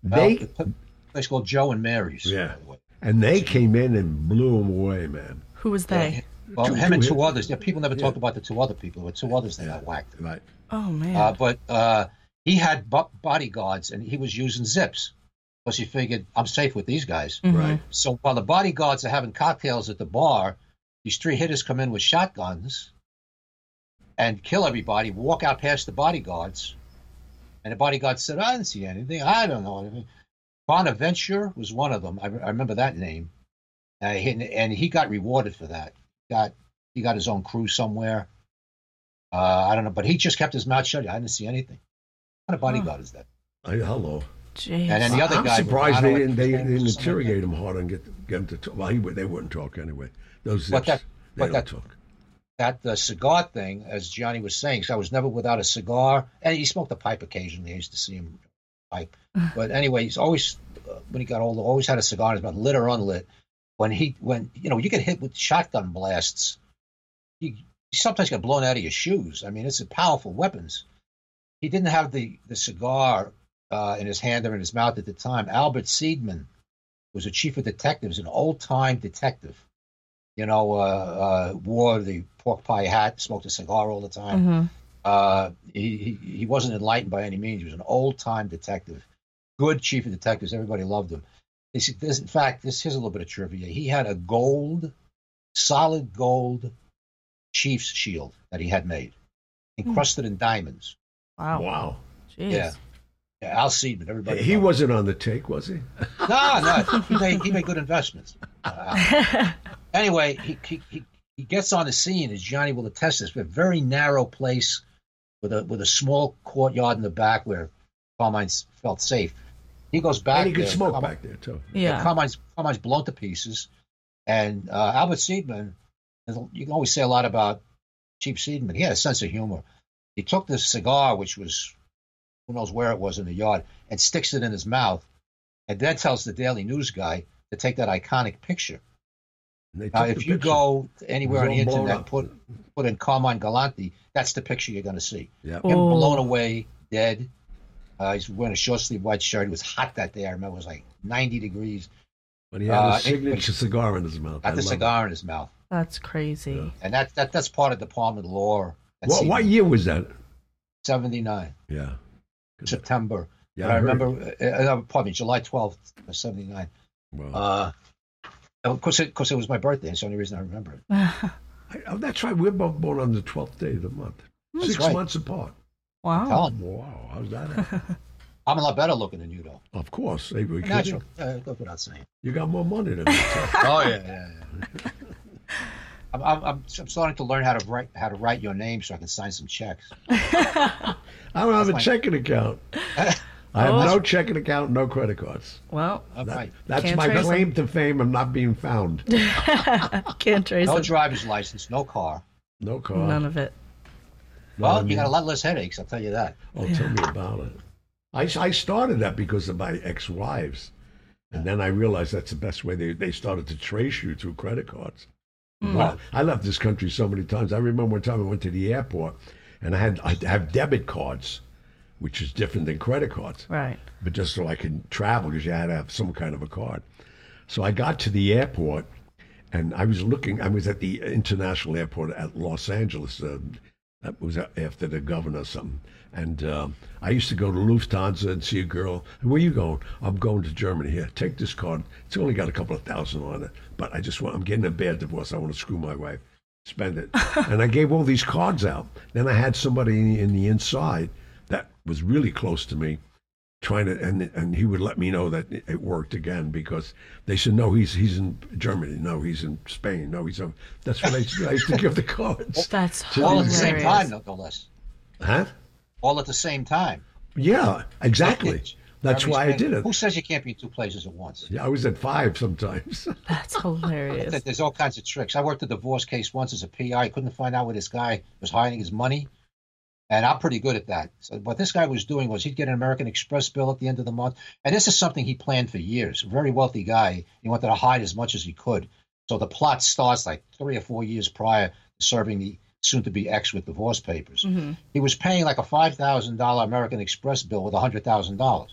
They Well, the place called Joe and Mary's. Yeah. by the way. And they came in and blew him away, man. Who was they? Well, Two- him and two two hit- others. Yeah, people never talk about the two other people. but two others they got whacked. Right. Oh man. Uh, but uh, he had bo- bodyguards and he was using zips because he figured I'm safe with these guys. Mhm. Right. So while the bodyguards are having cocktails at the bar, these three hitters come in with shotguns and kill everybody, walk out past the bodyguards. And the bodyguard said, I didn't see anything. I don't know anything. Bonventre was one of them. I, I remember that name. Uh, he- and he got rewarded for that. Got he got his own crew somewhere. Uh, I don't know, but he just kept his mouth shut. I didn't see anything. What kind of bodyguard is that? I, hello. Jeez. And then the other I'm guy. surprised I they don't know didn't, what they didn't was, something like interrogate him hard and get, get him to talk. Well, he, they wouldn't talk anyway. Those but that, they but don't that- talk. that the cigar thing, as Johnny was saying, 'cause I was never without a cigar, and he smoked a pipe occasionally. I used to see him pipe, but anyway, he's always uh, when he got older, always had a cigar in his mouth, lit or unlit. When he when you know you get hit with shotgun blasts, you, you sometimes get blown out of your shoes. I mean, it's a powerful weapons. He didn't have the the cigar uh, in his hand or in his mouth at the time. Albert Seidman was a chief of detectives, an old time detective you know, uh, uh, wore the pork pie hat, smoked a cigar all the time. hmm Uh, he, he he wasn't enlightened by any means. He was an old time detective, good chief of detectives. Everybody loved him. This, this, in fact, this here's a little bit of trivia. He had a gold, solid gold chief's shield that he had made, encrusted in diamonds. Wow. Wow. Jeez. Yeah. Yeah, Al Seidman. Everybody. He wasn't on the take, was he? No, no, he made, he made good investments. Uh, anyway, he, he, he, he gets on the scene, as Johnny will attest this, a very narrow place with a with a small courtyard in the back where Carmine felt safe. He goes back and he could there. smoke Carmine- back there, too. yeah. Carmine's, Carmine's blown to pieces. And uh, Albert Seidman, you can always say a lot about Chief Seidman. He had a sense of humor. He took this cigar, which was who knows where it was in the yard, and sticks it in his mouth, and then tells the Daily News guy to take that iconic picture. And they Now, if you picture. go anywhere on the was all blown internet, up. put put in Carmine Galante, that's the picture you're going to see. Yeah. Him Oh. blown away, dead. Uh, he's wearing a short sleeve white shirt. It was hot that day. I remember it was like 90 degrees. But he had Uh, a it- cigar in his mouth. I the love it. cigar in his mouth. That's crazy. Yeah. and that, that that's part of department law. That's What, what year was that? Seventy nine Yeah. Good. September. Yeah, But I, remember. Uh, uh, pardon me, July twelfth, seventy nine. Wow. Uh, of course, it, cause it was my birthday. It's the only reason I remember it. I, oh, that's right. We're both born on the 12th day of the month. That's Six right. months apart. wow. Colin, Wow. How's that? I'm a lot better looking than you, though. of course. They were Natural. kidding. Uh, goes without saying. You got more money than me. Oh yeah, yeah, yeah. I'm, I'm, I'm, I'm starting to learn how to write how to write your name so I can sign some checks. I don't have a That's checking account. I have Oh. no checking account, no credit cards. Well, That- right. that's Can't my trace claim to fame of not being found. can't trace No it. driver's license, no car. No car. None of it. No, Well, you mean- got a lot less headaches. I'll tell you that. Oh, tell me about it. I, I started that because of my ex-wives. And then I realized that's the best way. They, they started to trace you through credit cards. Hmm. Well, I left this country so many times. I remember one time I went to the airport and I had I have debit cards, which is different than credit cards. Right. but just so I could travel because you had to have some kind of a card. So I got to the airport and I was looking, I was at the international airport at Los Angeles. Uh, that was after the governor or something. And uh, I used to go to Lufthansa and see a girl. Where you going? I'm going to Germany. Here, take this card. It's only got a couple of thousand on it, but I just want, I'm getting a bad divorce. I want to screw my wife. Spend it. and I gave all these cards out. Then I had somebody in, in the inside that was really close to me trying to and and he would let me know that it it worked again because they said no he's he's in Germany no he's in Spain no he's in, that's what I, used to- I used to give the cards That's All at the same time, no, no less. huh All at the same time. yeah exactly that's Every why I did it Who says you can't be in two places at once? yeah I was at five sometimes That's hilarious. There's all kinds of tricks. I worked a divorce case once as a PI. I couldn't find out where this guy was hiding his money, and I'm pretty good at that. So what this guy was doing was he'd get an American Express bill at the end of the month, and this is something he planned for years. A very wealthy guy. He wanted to hide as much as he could. So the plot starts like three or four years prior to serving the soon-to-be ex with divorce papers. hmm He was paying like a five thousand dollar American Express bill with a hundred thousand dollars.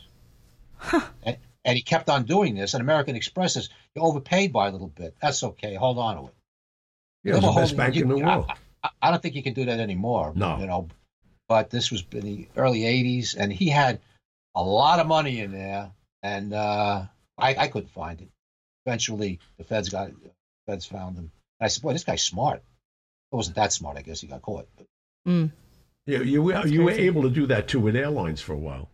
And, and he kept on doing this. And American Express says, You overpaid by a little bit. That's okay. Hold on to it. yeah it the best bank you- in the you- I- world I, I don't think you can do that anymore. No. You know, but this was in the early 80s, and he had a lot of money in there, and uh, I, I couldn't find it. Eventually, the feds got the feds found him. And I said, Boy, this guy's smart. It wasn't that smart, I guess he got caught. But, Mm. yeah you were you were able to do that too with airlines for a while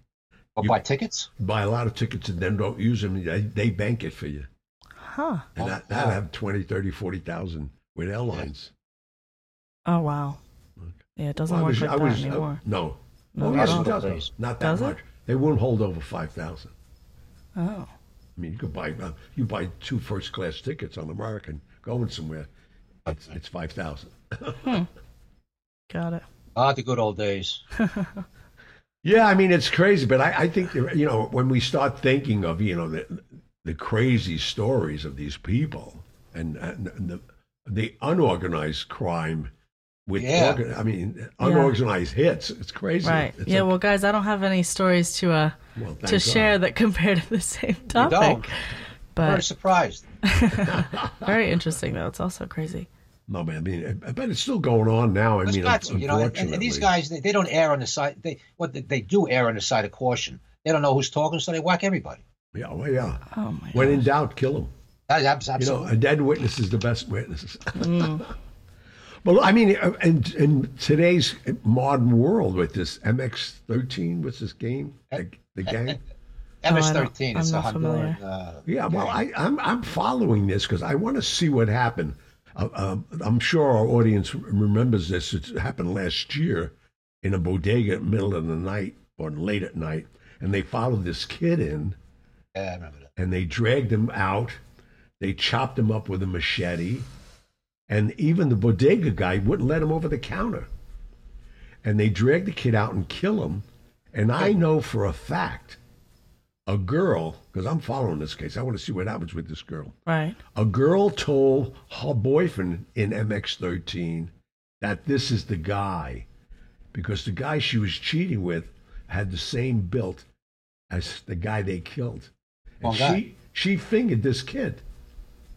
but You- buy tickets? buy a lot of tickets and then don't use them they, they bank it for you Huh. and Oh, that that wow. have 20 30 40,000 with airlines Oh wow. Yeah, it doesn't Well, I work was- like I that was- uh, anymore. no. No, oh, not yes, it does. Days. Not that Does it? much. They won't hold over five thousand. Oh. I mean, you could buy uh, you buy two first class tickets on American going somewhere. It's it's five thousand. Got it. Ah, the good old days. Yeah, I mean it's crazy, but I, I think you know when we start thinking of you know the the crazy stories of these people and, and the the unorganized crime with Yeah. organ, I mean unorganized hits, it's crazy. Right. It's yeah. like- well, guys, I don't have any stories to uh well, to God. share that compare to the same You topic. don't. Very surprised. very interesting though. It's also crazy. No, man. I mean, I bet it's still going on now. I It's mean, got to, you know, and, and these guys, they, they don't err on the side. They what they, they do err on the side of caution. They don't know who's talking, so they whack everybody. Yeah, well, yeah. Oh my. When in doubt, kill them. That, that's You know, a dead witness is the best witness. Mm. well, I mean, uh, in, in today's modern world with this MX-13, what's this game? The, the gang? MS-13 I'm is a familiar. Honduran. Uh, Yeah, well. I, I'm I'm following this because I want to see what happened. Uh, um, I'm sure our audience remembers this. It happened last year in a bodega at middle of the night or late at night, and they followed this kid in yeah, I remember that. and they dragged him out. They chopped him up with a machete, and even the bodega guy wouldn't let him over the counter. And they dragged the kid out and kill him. And I know for a fact, a girl, because I'm following this case, I want to see what happens with this girl. Right. A girl told her boyfriend in MX13 that this is the guy because the guy she was cheating with had the same build as the guy they killed. And she she fingered this kid.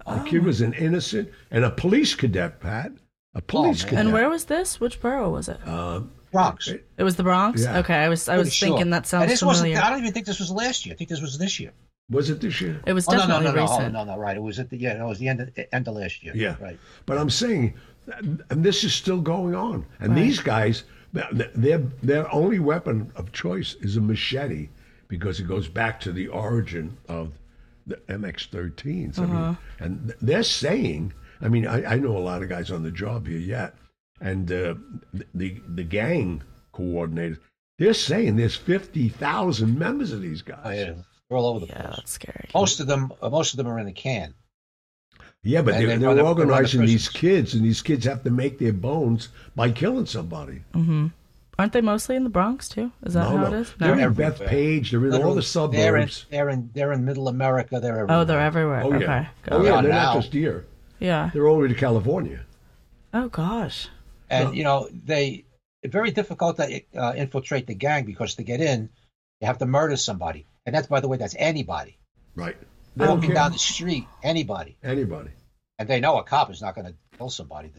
The kid was an innocent and a police cadet, Pat. A police man. cadet. And where was this? Which borough was it? Um, Bronx. It was the Bronx. Yeah. Okay, I was I Pretty was sure. thinking that And sounds this familiar. wasn't. I don't even think this was last year. I think this was this year. was it this year? It was Oh no, no, definitely no, no, oh, recent. no, no, right. It was at the yeah, no, it was the end of end of last year. Yeah. right. But I'm saying, and this is still going on. And these guys, their their only weapon of choice is a machete because it goes back to the origin of the MX-13s. I mean, and they're saying, I mean, I, I know a lot of guys on the job here yet, and uh, the the gang coordinators, they're saying there's fifty thousand members of these guys. Oh yeah, they're all over the Yeah, place. that's scary. Most of them, uh, most of them are in the can. Yeah, but And they're, they they're run the- they run organizing these kids, and these kids have to make their bones by killing somebody. Mm-hmm. Aren't they mostly in the Bronx too? Is that no, how no. it is? They're No. in Beth Page. They're in all Literally, the They're in, suburbs. they're in, they're in Middle America. They're everywhere. Oh, they're everywhere. Oh yeah. Okay. Oh yeah. They're now. not just here. Yeah. They're all the way to California. Oh gosh. and you know they it's very difficult to uh, infiltrate the gang because to get in, you have to murder somebody, and that's by the way, that's anybody Right. They don't walking down the street, anybody, Anybody. and they know a cop is not going to kill somebody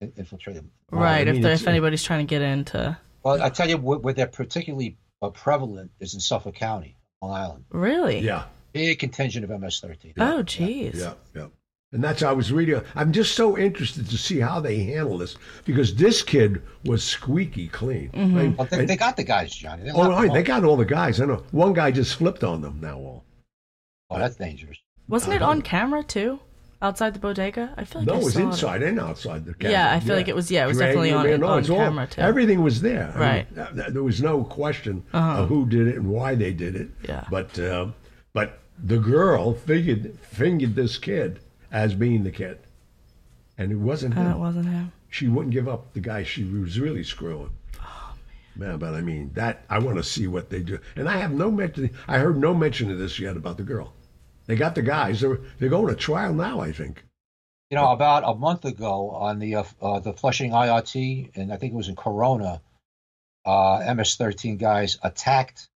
to infiltrate them. Well, right. I if mean, they're, if anybody's trying to get into. Well, I tell you, where, where they're particularly uh, prevalent is in Suffolk County, Long Island. Really? Yeah. Big contingent of MS-13. Oh, jeez. Yeah. Yeah. And that's how I was reading. I'm just so interested to see how they handle this because this kid was squeaky clean. Mm-hmm. And- Well, they, and- they got the guys, Johnny. They oh, right, they got all the guys. I know. One guy just flipped on them now. All. Oh, that's dangerous. Wasn't it on camera too? Outside the bodega? I feel like No, I it was inside and outside the camera. Yeah, I feel like it was- yeah, it was definitely on- on it's all- camera, too. Everything was there. I mean, Right. th- th- there was no question Uh-huh. of who did it and why they did it. Yeah. But um, but the girl figured fingered this kid as being the kid, and it wasn't Uh, him. it wasn't him. She wouldn't give up the guy she was really screwing. Oh, man. but I mean that I want to see what they do, and I have no mention. I heard no mention of this yet about the girl. They got the guys. They're they're going to trial now. I think. You know, about a month ago on the uh, uh, the Flushing IRT, and I think it was in Corona, uh, MS-13 guys attacked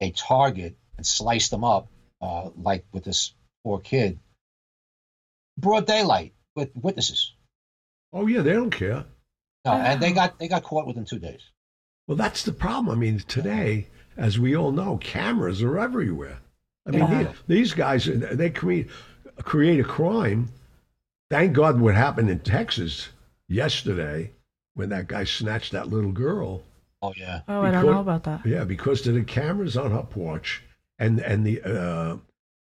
a target and sliced them up, uh, like with this poor kid. Broad daylight with witnesses. Oh yeah, they don't care. No, and they got they got caught within two days. Well, that's the problem. I mean, today, as we all know, cameras are everywhere. I mean, Yeah. the- these guys, they create create a crime. Thank God what happened in Texas yesterday when that guy snatched that little girl. Oh yeah. Oh, I don't know about that. Yeah, because of the cameras on her porch and and the uh,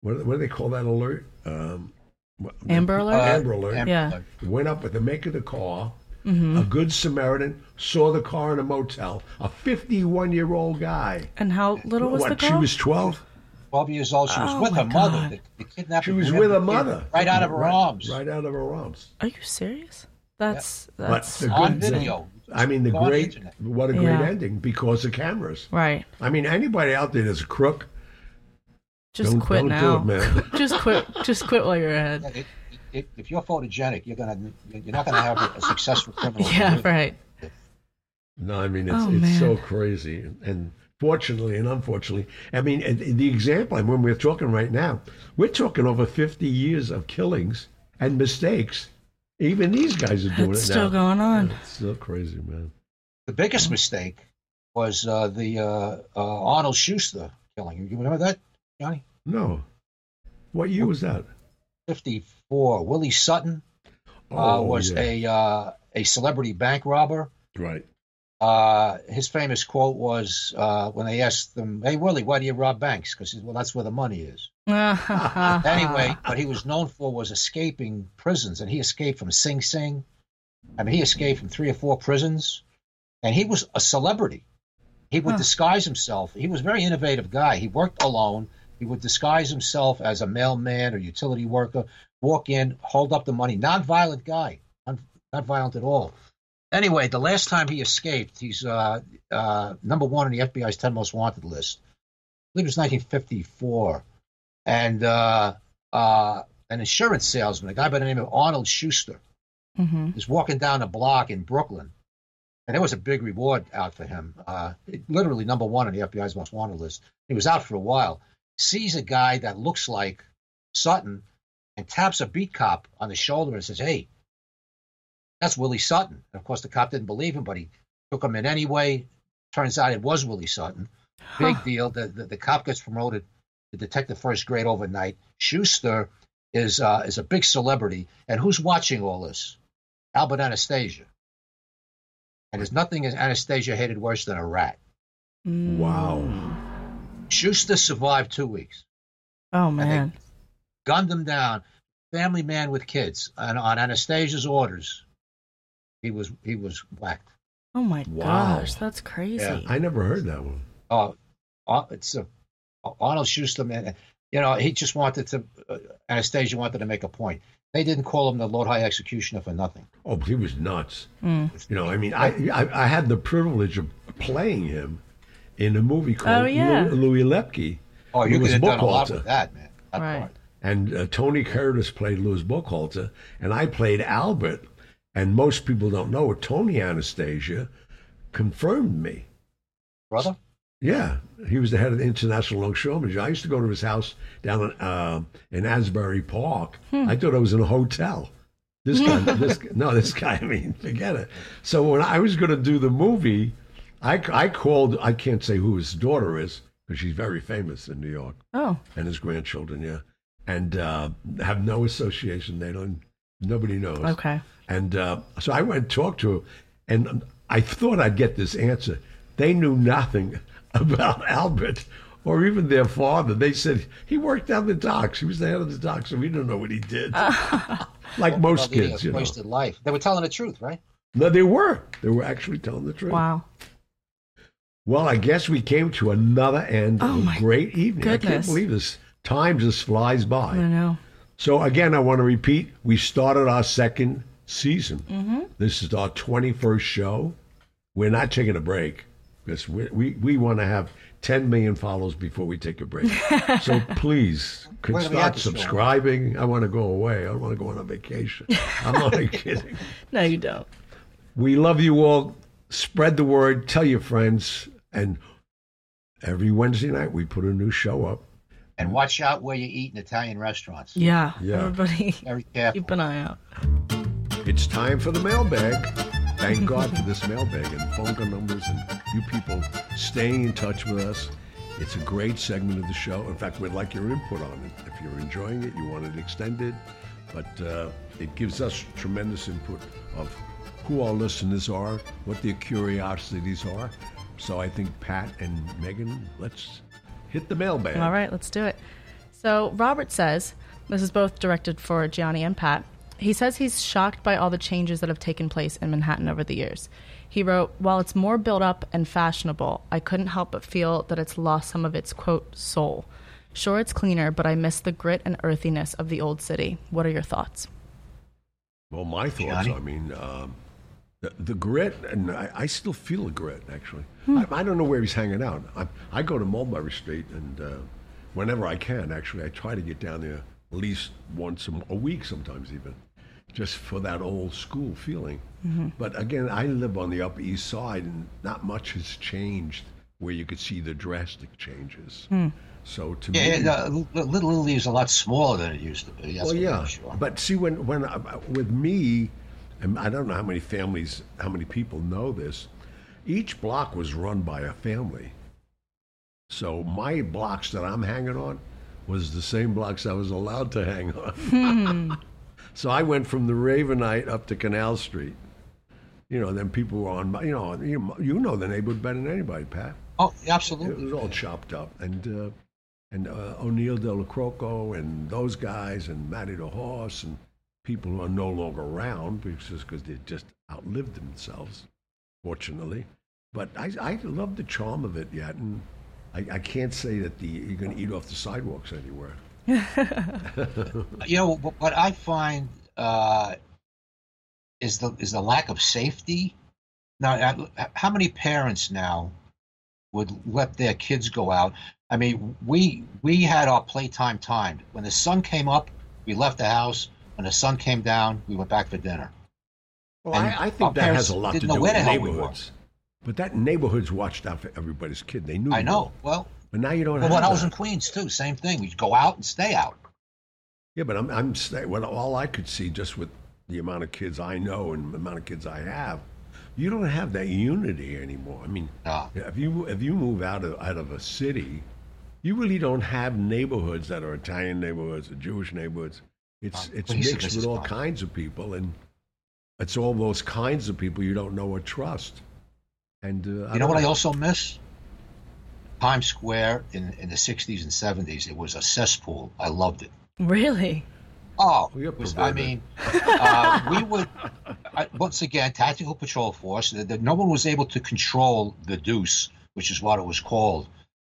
what, what do they call that alert? Um, what- Amber Alert? Uh, Amber Alert. Amber Yeah. Alert. went up with the make of the car, a good Samaritan, saw the car in a motel. A 51 year old guy. And how little was the what? girl? She was 12. 12 years old. She was Oh with her my mother. God. The, the kidnapping She was with the her mother. Right out of her Right- arms. Right out of her arms. Are you serious? That's But that's the On good video. I mean, the great, internet. what a great Yeah. ending because of cameras. right. I mean, anybody out there that's a crook, Just don't, quit don't now. do it, man. just quit. Just quit while you're ahead. Yeah, it- it- if you're photogenic, you're gonna you're not gonna have a, a successful criminal. Yeah, career. right. No, I mean it's Oh, it's man. so crazy, and fortunately and unfortunately, I mean the example. And when we're talking right now, we're talking over fifty years of killings and mistakes. Even these guys are doing It's it still now. going on. It's still crazy, man. The biggest mistake was uh, the uh, uh, Arnold Schuster killing. You remember that, Johnny? No, what year was that? 54. Willie Sutton uh, Oh, was yeah. a uh, a celebrity bank robber. right. Uh, his famous quote was uh, when they asked him, "Hey Willie, why do you rob banks?" Because well, that's where the money is. Anyway, what he was known for was escaping prisons, and he escaped from Sing Sing. I mean, he escaped from three or four prisons, and he was a celebrity. He would Huh. disguise himself. He was a very innovative guy. He worked alone. He would disguise himself as a mailman or utility worker, walk in, hold up the money. Non-violent guy, not, not violent at all. Anyway, the last time he escaped, he's uh, uh, number one on the FBI's 10 most wanted list. I believe it was 1954 and uh, uh, an insurance salesman, a guy by the name of Arnold Schuster, hmm is walking down a block in Brooklyn, and there was a big reward out for him. Uh, it- literally number one on the FBI's most wanted list. He was out for a while. Sees a guy that looks like Sutton, and taps a beat cop on the shoulder and says, "Hey, that's Willie Sutton." And of course, the cop didn't believe him, but he took him in anyway. Turns out it was Willie Sutton. Big deal. The, the the cop gets promoted to detective first grade overnight. Schuster is uh, is a big celebrity, and who's watching all this? Albert Anastasia. And there's nothing as Anastasia hated worse than a rat. Wow. Schuster survived two weeks, Oh man. gunned him down. Family man with kids, and on Anastasia's orders, he was he was whacked. Oh my Wow. gosh, that's crazy. Yeah. I never heard that one. Uh, uh, it's a Arnold Schuster man. You know, he just wanted to. Uh, Anastasia wanted to make a point. They didn't call him the Lord High Executioner for nothing. Oh, he was nuts. Mm. You know, I mean, I, I I had the privilege of playing him in a movie called Oh, yeah. Lou- Louis Lepke. Oh, He you was could have done a lot with that, man. That Right. part. And uh, Tony Curtis played Louis Buchalter, and I played Albert. And most people don't know it. Tony Anastasia confirmed me. brother. Yeah, he was the head of the International Longshoremen's. I used to go to his house down in, uh, in Asbury Park. I thought I was in a hotel. This guy, this no, this guy. I mean, forget it. So when I was going to do the movie, I, I called. I can't say who his daughter is because she's very famous in New York, Oh, and his grandchildren. Yeah, and uh, have no association. They don't. Nobody knows. okay. And uh, so I went and talked to him, and I thought I'd get this answer. They knew nothing about Albert or even their father. They said he worked down the docks. He was the head of the docks, so we don't know what he did. like most Brother, kids, he you know. wasted life. They were telling the truth, right? No, they were. They were actually telling the truth. Wow. Well, I guess we came to another end Oh, of a great evening. I can't believe this. Time just flies by. I know. So again, I want to repeat: we started our second season. Mm-hmm. This is our twenty-first show. We're not taking a break because we we, we want to have ten million follows before we take a break. so please, could Where start have show? subscribing. I want to go away. I want to go on a vacation. I'm not kidding. No, you don't. We love you all. Spread the word. Tell your friends. And every Wednesday night we put a new show up. And watch out where you eat in Italian restaurants. Yeah. Yeah. Everybody, Very careful. keep an eye out. It's time for the mailbag. Thank God for this mailbag and phone call numbers and you people staying in touch with us. It's a great segment of the show. In fact, we'd like your input on it. If you're enjoying it, you want it extended, but uh, it gives us tremendous input of who our listeners are, what their curiosities are. So I think Pat and Megan, let's hit the mailbag. All right, let's do it. So Robert says, this is both directed for Gianni and Pat. He says he's shocked by all the changes that have taken place in Manhattan over the years. He wrote, While it's more built up and fashionable, I couldn't help but feel that it's lost some of its, quote, soul. Sure, it's cleaner, but I miss the grit and earthiness of the old city. What are your thoughts? Well, my thoughts. Johnny? I mean, um, the, the grit, and I, I still feel the grit. Actually, Hmm. I, I don't know where he's hanging out. I, I go to Mulberry Street, and uh, whenever I can, actually, I try to get down there at least once a week, sometimes even, just for that old school feeling. Mm-hmm. But again, I live on the Upper East Side, and not much has changed where you could see the drastic changes. So to Hmm. Yeah, me, yeah, uh, Little Little Italy is a lot smaller than it used to be. That's well, yeah, sure. but see, when when I, with me, and I don't know how many families, how many people know this. Each block was run by a family. So my blocks that I'm hanging on was the same blocks I was allowed to hang on. so I went from the Ravenite up to Canal Street. You know, then people were on. You know, you, you know the neighborhood better than anybody, Pat. oh, absolutely. It was all chopped up, and uh, and uh, Aniello Dellacroce and those guys and Matty the Horse and people are no longer around because because they just outlived themselves, fortunately. But I I love the charm of it yet, and I, I can't say that the you're going to eat off the sidewalks anywhere. You know what what I find uh, is the is the lack of safety. Now, how many parents now would let their kids go out? I mean, we we had our playtime timed. When the sun came up, we left the house. When the sun came down, we went back for dinner. Well, I, I think that has a lot to do with hell we neighborhoods. But that neighborhoods watched out for everybody's kid. They knew. I know. Well, But now you don't well when I was in Queens too, same thing. We'd go out and stay out. Yeah, but I'm, I'm sta- well, all I could see just with the amount of kids I know and the amount of kids I have, you don't have that unity anymore. I mean, No. if you if you move out of out of a city, you really don't have neighborhoods that are Italian neighborhoods or Jewish neighborhoods. It's Uh, it's mixed with all gone. kinds of people, and it's all those kinds of people you don't know or trust. And uh, You know don't what I also miss? Times Square in, in the 60s and 70s, it was a cesspool. I loved it. Really? Oh, you're it was, I mean, uh, we would, uh, once again, Tactical Patrol Force, the, the, no one was able to control the Deuce, which is what it was called.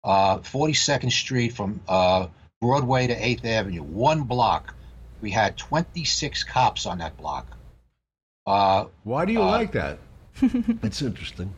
Uh, 42nd Street from uh, Broadway to 8th Avenue, one block. We had 26 cops on that block. Uh, Why do you Uh, like that? It's interesting.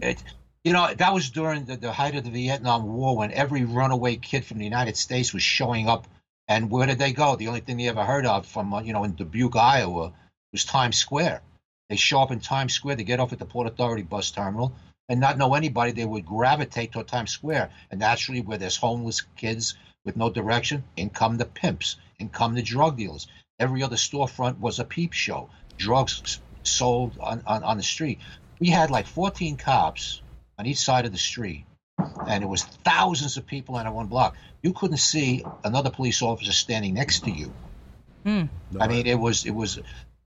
it, you know, that was during the, the height of the Vietnam War when every runaway kid from the United States was showing up. And where did they go? The only thing they ever heard of from, uh, you know, in Dubuque, Iowa, was Times Square. They show up in Times Square, they get off at the Port Authority bus terminal, and not know anybody, they would gravitate toward Times Square. And naturally, where there's homeless kids with no direction, in come the pimps, in come the drug dealers. Every other storefront was a peep show. Drugs sold on, on, on the street. We had like 14 cops on each side of the street, and it was thousands of people on that one block. You couldn't see another police officer standing next to you. Hmm. No, I mean, it was it was,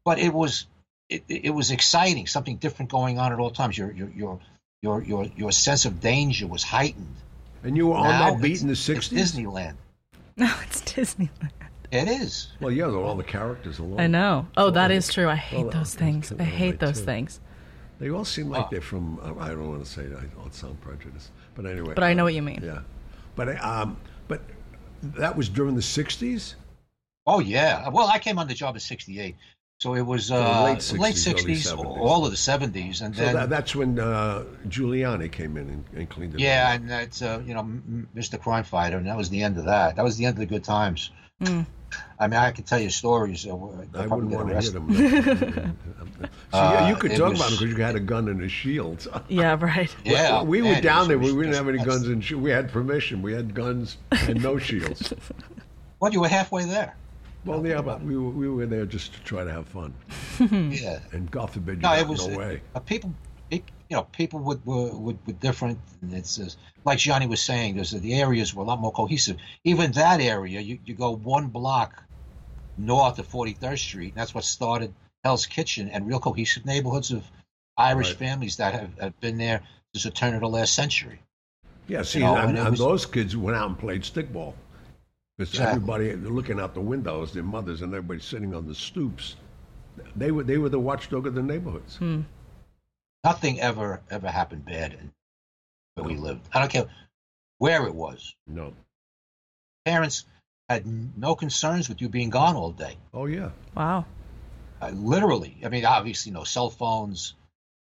but it was it, it was exciting. Something different going on at all times. Your your your your your, your sense of danger was heightened. and you were on Now that beat in the it's '60s. Disneyland. No, it's Disneyland. It is. Well, yeah, all the characters alone. I know. Oh, that is true. I Well, hate those things. I hate those too. things. They all seem like Oh. they're from. uh, I don't want to say that. I'll sound prejudiced, but anyway. But I know uh, what you mean. Yeah, but um, but that was during the '60s. Oh yeah. Well, I came on the job in '68, so it was uh, late late 60s, early '60s, 70s. all of the '70s, and So then that, that's when uh, Giuliani came in and, and cleaned it. yeah, up. and that's uh, you know M- M- Mr. Crime Fighter, and that was the end of that. That was the end of the good times. Mm. I mean, I could tell you stories. Uh, where they'll I wouldn't want to hear arrested. them. See, Uh, you could it talk was- about them because you had a gun and a shield. Yeah, right. Yeah, we were man, it down was- there. it was We didn't have any guns and shi- we had permission. We had guns and no shields. Well, you were halfway there. Well, yeah, but we were, we were there just to try to have fun. Yeah. And God forbid you No, got it was no way. uh, people. It, you know, people would were, would, were different. And it's uh, like Johnny was saying. There's the areas were a lot more cohesive. Even that area, you, you go one block north of 43rd Street, and that's what started Hell's Kitchen and real cohesive neighborhoods of Irish Right. families that have, have been there since the turn of the last century. Yeah, see, know, and, and it and was- those kids went out and played stickball. Because Exactly. everybody looking out the windows, their mothers and everybody sitting on the stoops. They were they were the watchdog of the neighborhoods. Hmm. Nothing ever ever happened bad in where we lived. I don't care where it was. No. Parents had no concerns with you being gone all day. Oh yeah. Wow. Uh, literally. I mean, obviously, no cell phones.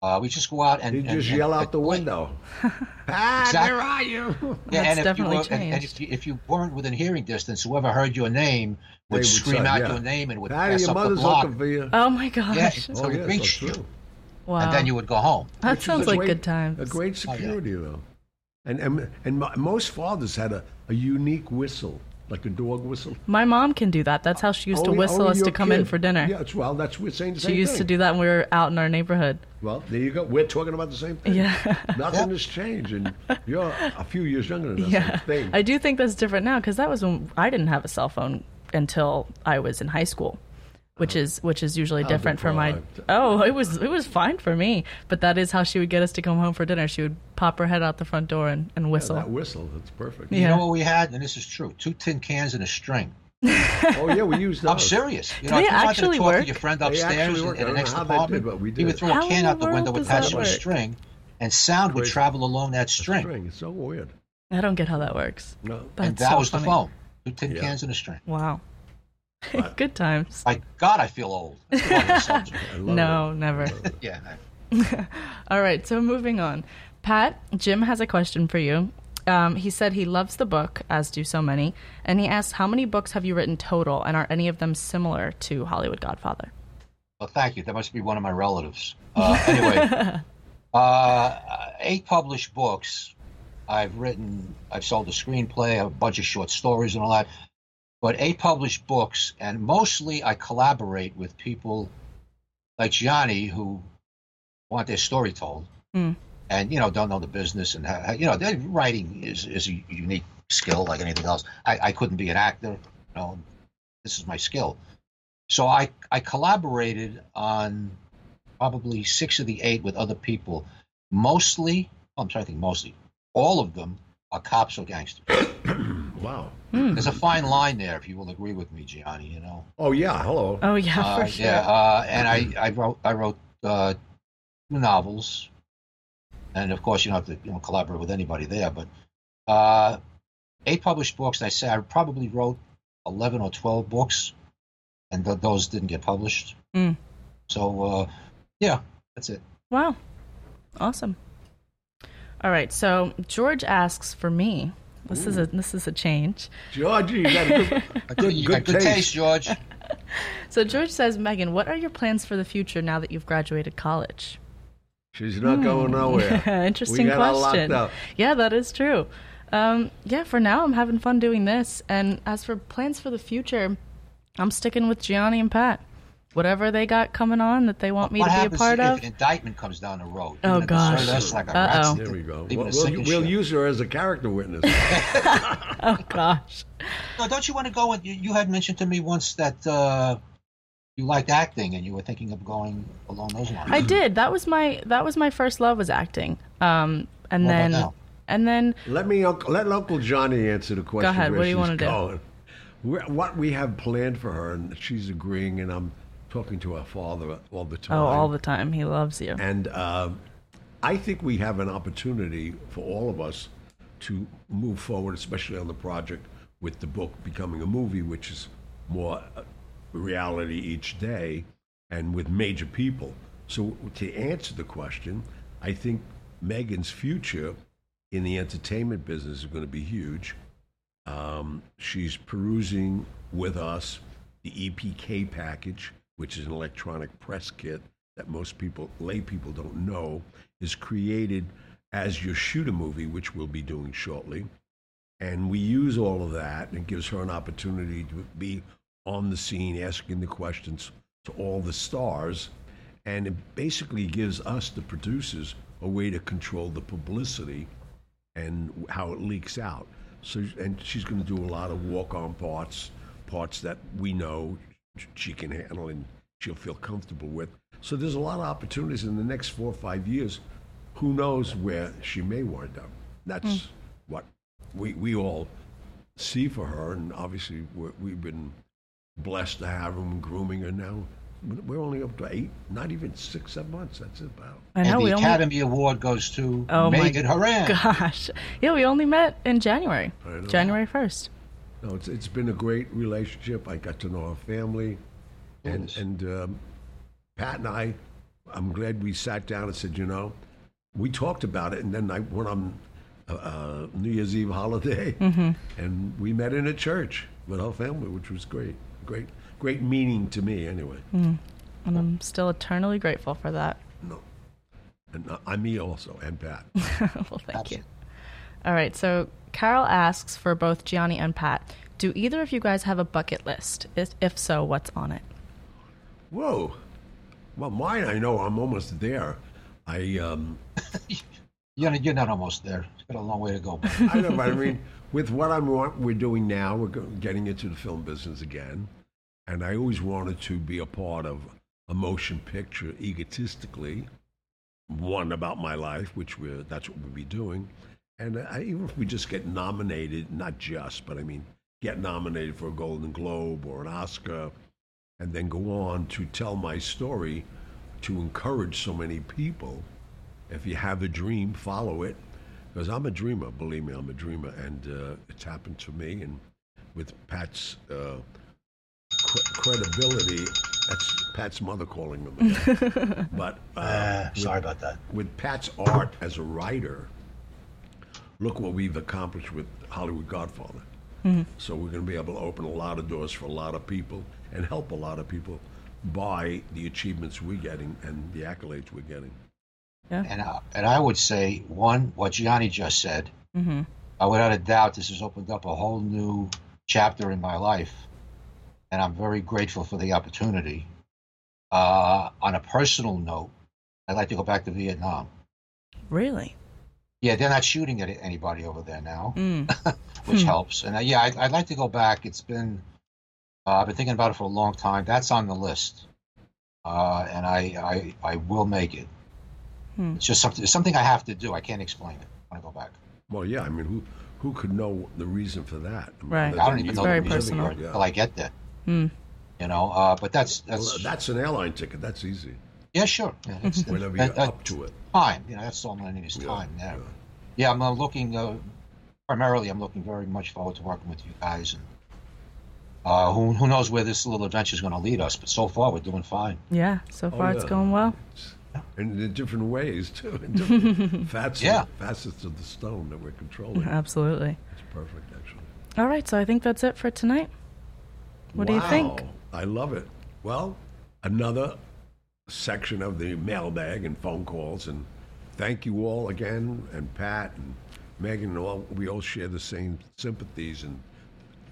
Uh, we just go out and They and- just and- yell out the play. window. ah, Exactly. where are you? Yeah, That's and if definitely you were, and, and changed. if you, if you weren't within hearing distance, whoever heard your name would would scream say, out yeah. your name and would Patty, pass your up the block, looking for you. Oh my gosh. Yeah. oh so it yeah, reached so you. True. wow. and then you would go home. that Which sounds like great- good times. A great Oh, yeah. security though, and and and mo- most fathers had a, a unique whistle, like a dog whistle. My mom can do that. That's how she used to whistle us to your come in for dinner. Yeah, it's well, that's we're saying the She same used to do that when we were out in our neighborhood. Well, there you go. We're talking about the same thing. Yeah. Nothing has changed, and you're a few years younger than us. Yeah. I. I do think that's different now because that was when I didn't have a cell phone until I was in high school. Which is which is usually How different for my oh it was it was fine for me but that is how she would get us to come home for dinner she would pop her head out the front door and, and Yeah, whistle that whistle, that's perfect. You know what we had, and this is true: two tin cans and a string. Oh yeah, we used those. I'm serious. You Do know, they if you wanted actually to talk work? to your friend upstairs in, work. I in the next how they did, apartment, but we he would throw How a can the out the window attached to a string, and sound would travel along that string. String. It's so weird. I don't get how that works No. that's and that so was funny. the phone. Two tin Yeah. cans and a string. wow But- good times My God, I feel old. That's a funny subject. I no it. never yeah. All right, so moving on. Pat, Jim has a question for you. Um, he said he loves the book, as do so many, and he asks, How many books have you written total, and are any of them similar to Hollywood Godfather? Well, thank you. That must be one of my relatives. Uh, anyway, uh, eight published books. I've written, I've sold a screenplay, a bunch of short stories, and all that. But eight published books, and mostly I collaborate with people like Gianni who want their story told, Mm. and you know don't know the business, and how, you know their writing is is a unique skill like anything else. I, I couldn't be an actor, you know. This is my skill. So I, I collaborated on probably six of the eight with other people. Mostly, oh, I'm trying to think, mostly, all of them are cops or gangsters. Wow. There's a fine line there, if you will agree with me, Gianni. You know, Oh yeah. Hello. Oh, yeah, uh, for sure. yeah. Uh, and I, I wrote I wrote uh, two novels, and of course you don't have to you know collaborate with anybody there. But uh, eight published books. I say I probably wrote eleven or twelve books, and th- those didn't get published. Mm. So uh, yeah, that's it. Wow. Awesome. All right, so George asks for me. This is a this is a change. Georgie, you got a good, good, you good good taste, taste. George. So George says, Megan, what are your plans for the future now that you've graduated college? She's not going nowhere. Interesting we got her question. locked up. Yeah, that is true. Um, yeah, for now I'm having fun doing this, and as for plans for the future, I'm sticking with Gianni and Pat. Whatever they got coming on that they want me what to be a happens part if of. an indictment comes down the road? Oh, Even if the gosh. service, like a Uh-oh. There we go. even We'll, we'll, we'll use her as a character witness. Oh gosh. No, don't you want to go? And you, you had mentioned to me once that uh, you liked acting and you were thinking of going along those lines. I did. That was my that was my first love was acting. Um, and What about then now? and then let me let Uncle Johnny answer the question. Go ahead. where What do you wanna do? We're, what we have planned for her, and she's agreeing, and I'm talking to her father all the time. oh, all the time he loves you. And uh, I think we have an opportunity for all of us to move forward, especially on the project with the book becoming a movie, which is more uh, reality each day and with major people. So, to answer the question, I think Megan's future in the entertainment business is going to be huge. Um, she's perusing with us the EPK package, which is an electronic press kit that most people, lay people, don't know, is created as you shoot a movie, which we'll be doing shortly. And we use all of that, and it gives her an opportunity to be on the scene, asking the questions to all the stars. And it basically gives us, the producers, a way to control the publicity and how it leaks out. So, and she's going to do a lot of walk-on parts, parts that we know she can handle and she'll feel comfortable with. So there's a lot of opportunities in the next four or five years. Who knows where she may wind up? That's mm. what we we all see for her, and obviously we're, we've been blessed to have her and grooming her now. We're only up to eight, not even six, seven months. That's about. I know and we the only. Academy Award goes to Oh Megan Horan. Gosh, yeah, we only met in January, January first. No, it's it's been a great relationship. I got to know her family, and Yes. and um, Pat and I. I'm glad we sat down and said, you know, we talked about it, and then I went on uh, uh, New Year's Eve holiday, and we met in a church with our family, which was great, great, great meaning to me anyway. And I'm still eternally grateful for that. No, and uh, I'm me also, and Pat. well, thank you. All right, so Carol asks for both Gianni and Pat. Do either of you guys have a bucket list? If, if so, what's on it? Whoa, well, mine, I know I'm almost there. I um, You're, you're not almost there. It's got a long way to go. I know, but I mean, with what I'm what we're doing now, we're getting into the film business again, and I always wanted to be a part of a motion picture, egotistically, one about my life, which we're that's what we'll be doing, and I, even if we just get nominated, not just, but I mean, get nominated for a Golden Globe or an Oscar, and then go on to tell my story, to encourage so many people. If you have a dream, follow it. Because I'm a dreamer, believe me, I'm a dreamer, and uh, it's happened to me. And with Pat's uh, cre- credibility, that's Pat's mother calling me. But uh, with- sorry about that. with Pat's art as a writer, look what we've accomplished with Hollywood Godfather. So we're going to be able to open a lot of doors for a lot of people and help a lot of people by the achievements we're getting and the accolades we're getting. Yeah. And uh, and I would say one, what Gianni just said. Mm-hmm. Uh, without a doubt, this has opened up a whole new chapter in my life, and I'm very grateful for the opportunity. Uh, on a personal note, I'd like to go back to Vietnam. Really? Yeah, they're not shooting at anybody over there now, Mm. which Hmm. helps. And uh, yeah, I'd, I'd like to go back. It's been uh, I've been thinking about it for a long time. That's on the list, uh, and I, I I will make it. Hmm. It's just something it's something I have to do. I can't explain it. I want to go back. Well, yeah, I mean, who who could know the reason for that? I mean, Right. I don't even you know very the reason personal. for Yeah. until I get there. Hmm. You know, uh, but that's Well, that's that's an airline ticket. That's easy. yeah, sure. Yeah, that's, Whenever that- you're that- up to it. time. You know, that's all I need is Yeah, time. Yeah, yeah. Yeah. I'm uh, looking uh, primarily. I'm looking very much forward to working with you guys, and uh, who who knows where this little adventure is going to lead us. But so far, we're doing fine. Yeah, so Oh, far it's going well. And in different ways, too. In different facets, Yeah. facets of the stone that we're controlling. Absolutely. It's perfect, actually. All right, so I think that's it for tonight. What do you think? Wow, I love it. Well, another section of the mailbag and phone calls, and thank you all again, and Pat and Megan, and all. We all share the same sympathies and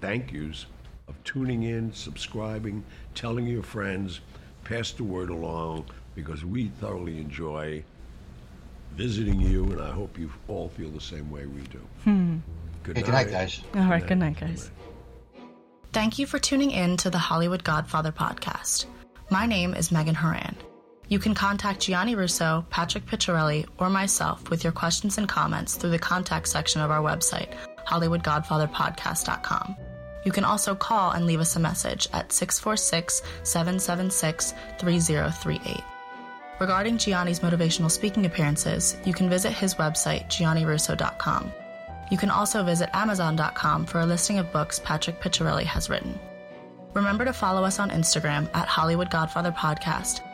thank yous of tuning in, subscribing, telling your friends, pass the word along, because we thoroughly enjoy visiting you, and I hope you all feel the same way we do. Hmm. Good Hey, good night, guys. All right, good night, guys. Thank you for tuning in to the Hollywood Godfather podcast. My name is Megan Horan. You can contact Gianni Russo, Patrick Picciarelli, or myself with your questions and comments through the contact section of our website, HollywoodGodfatherPodcast.com. You can also call and leave us a message at 646 776 3038. Regarding Gianni's motivational speaking appearances, you can visit his website, giannirusso.com. You can also visit Amazon.com for a listing of books Patrick Picciarelli has written. Remember to follow us on Instagram at Hollywood Godfather Podcast,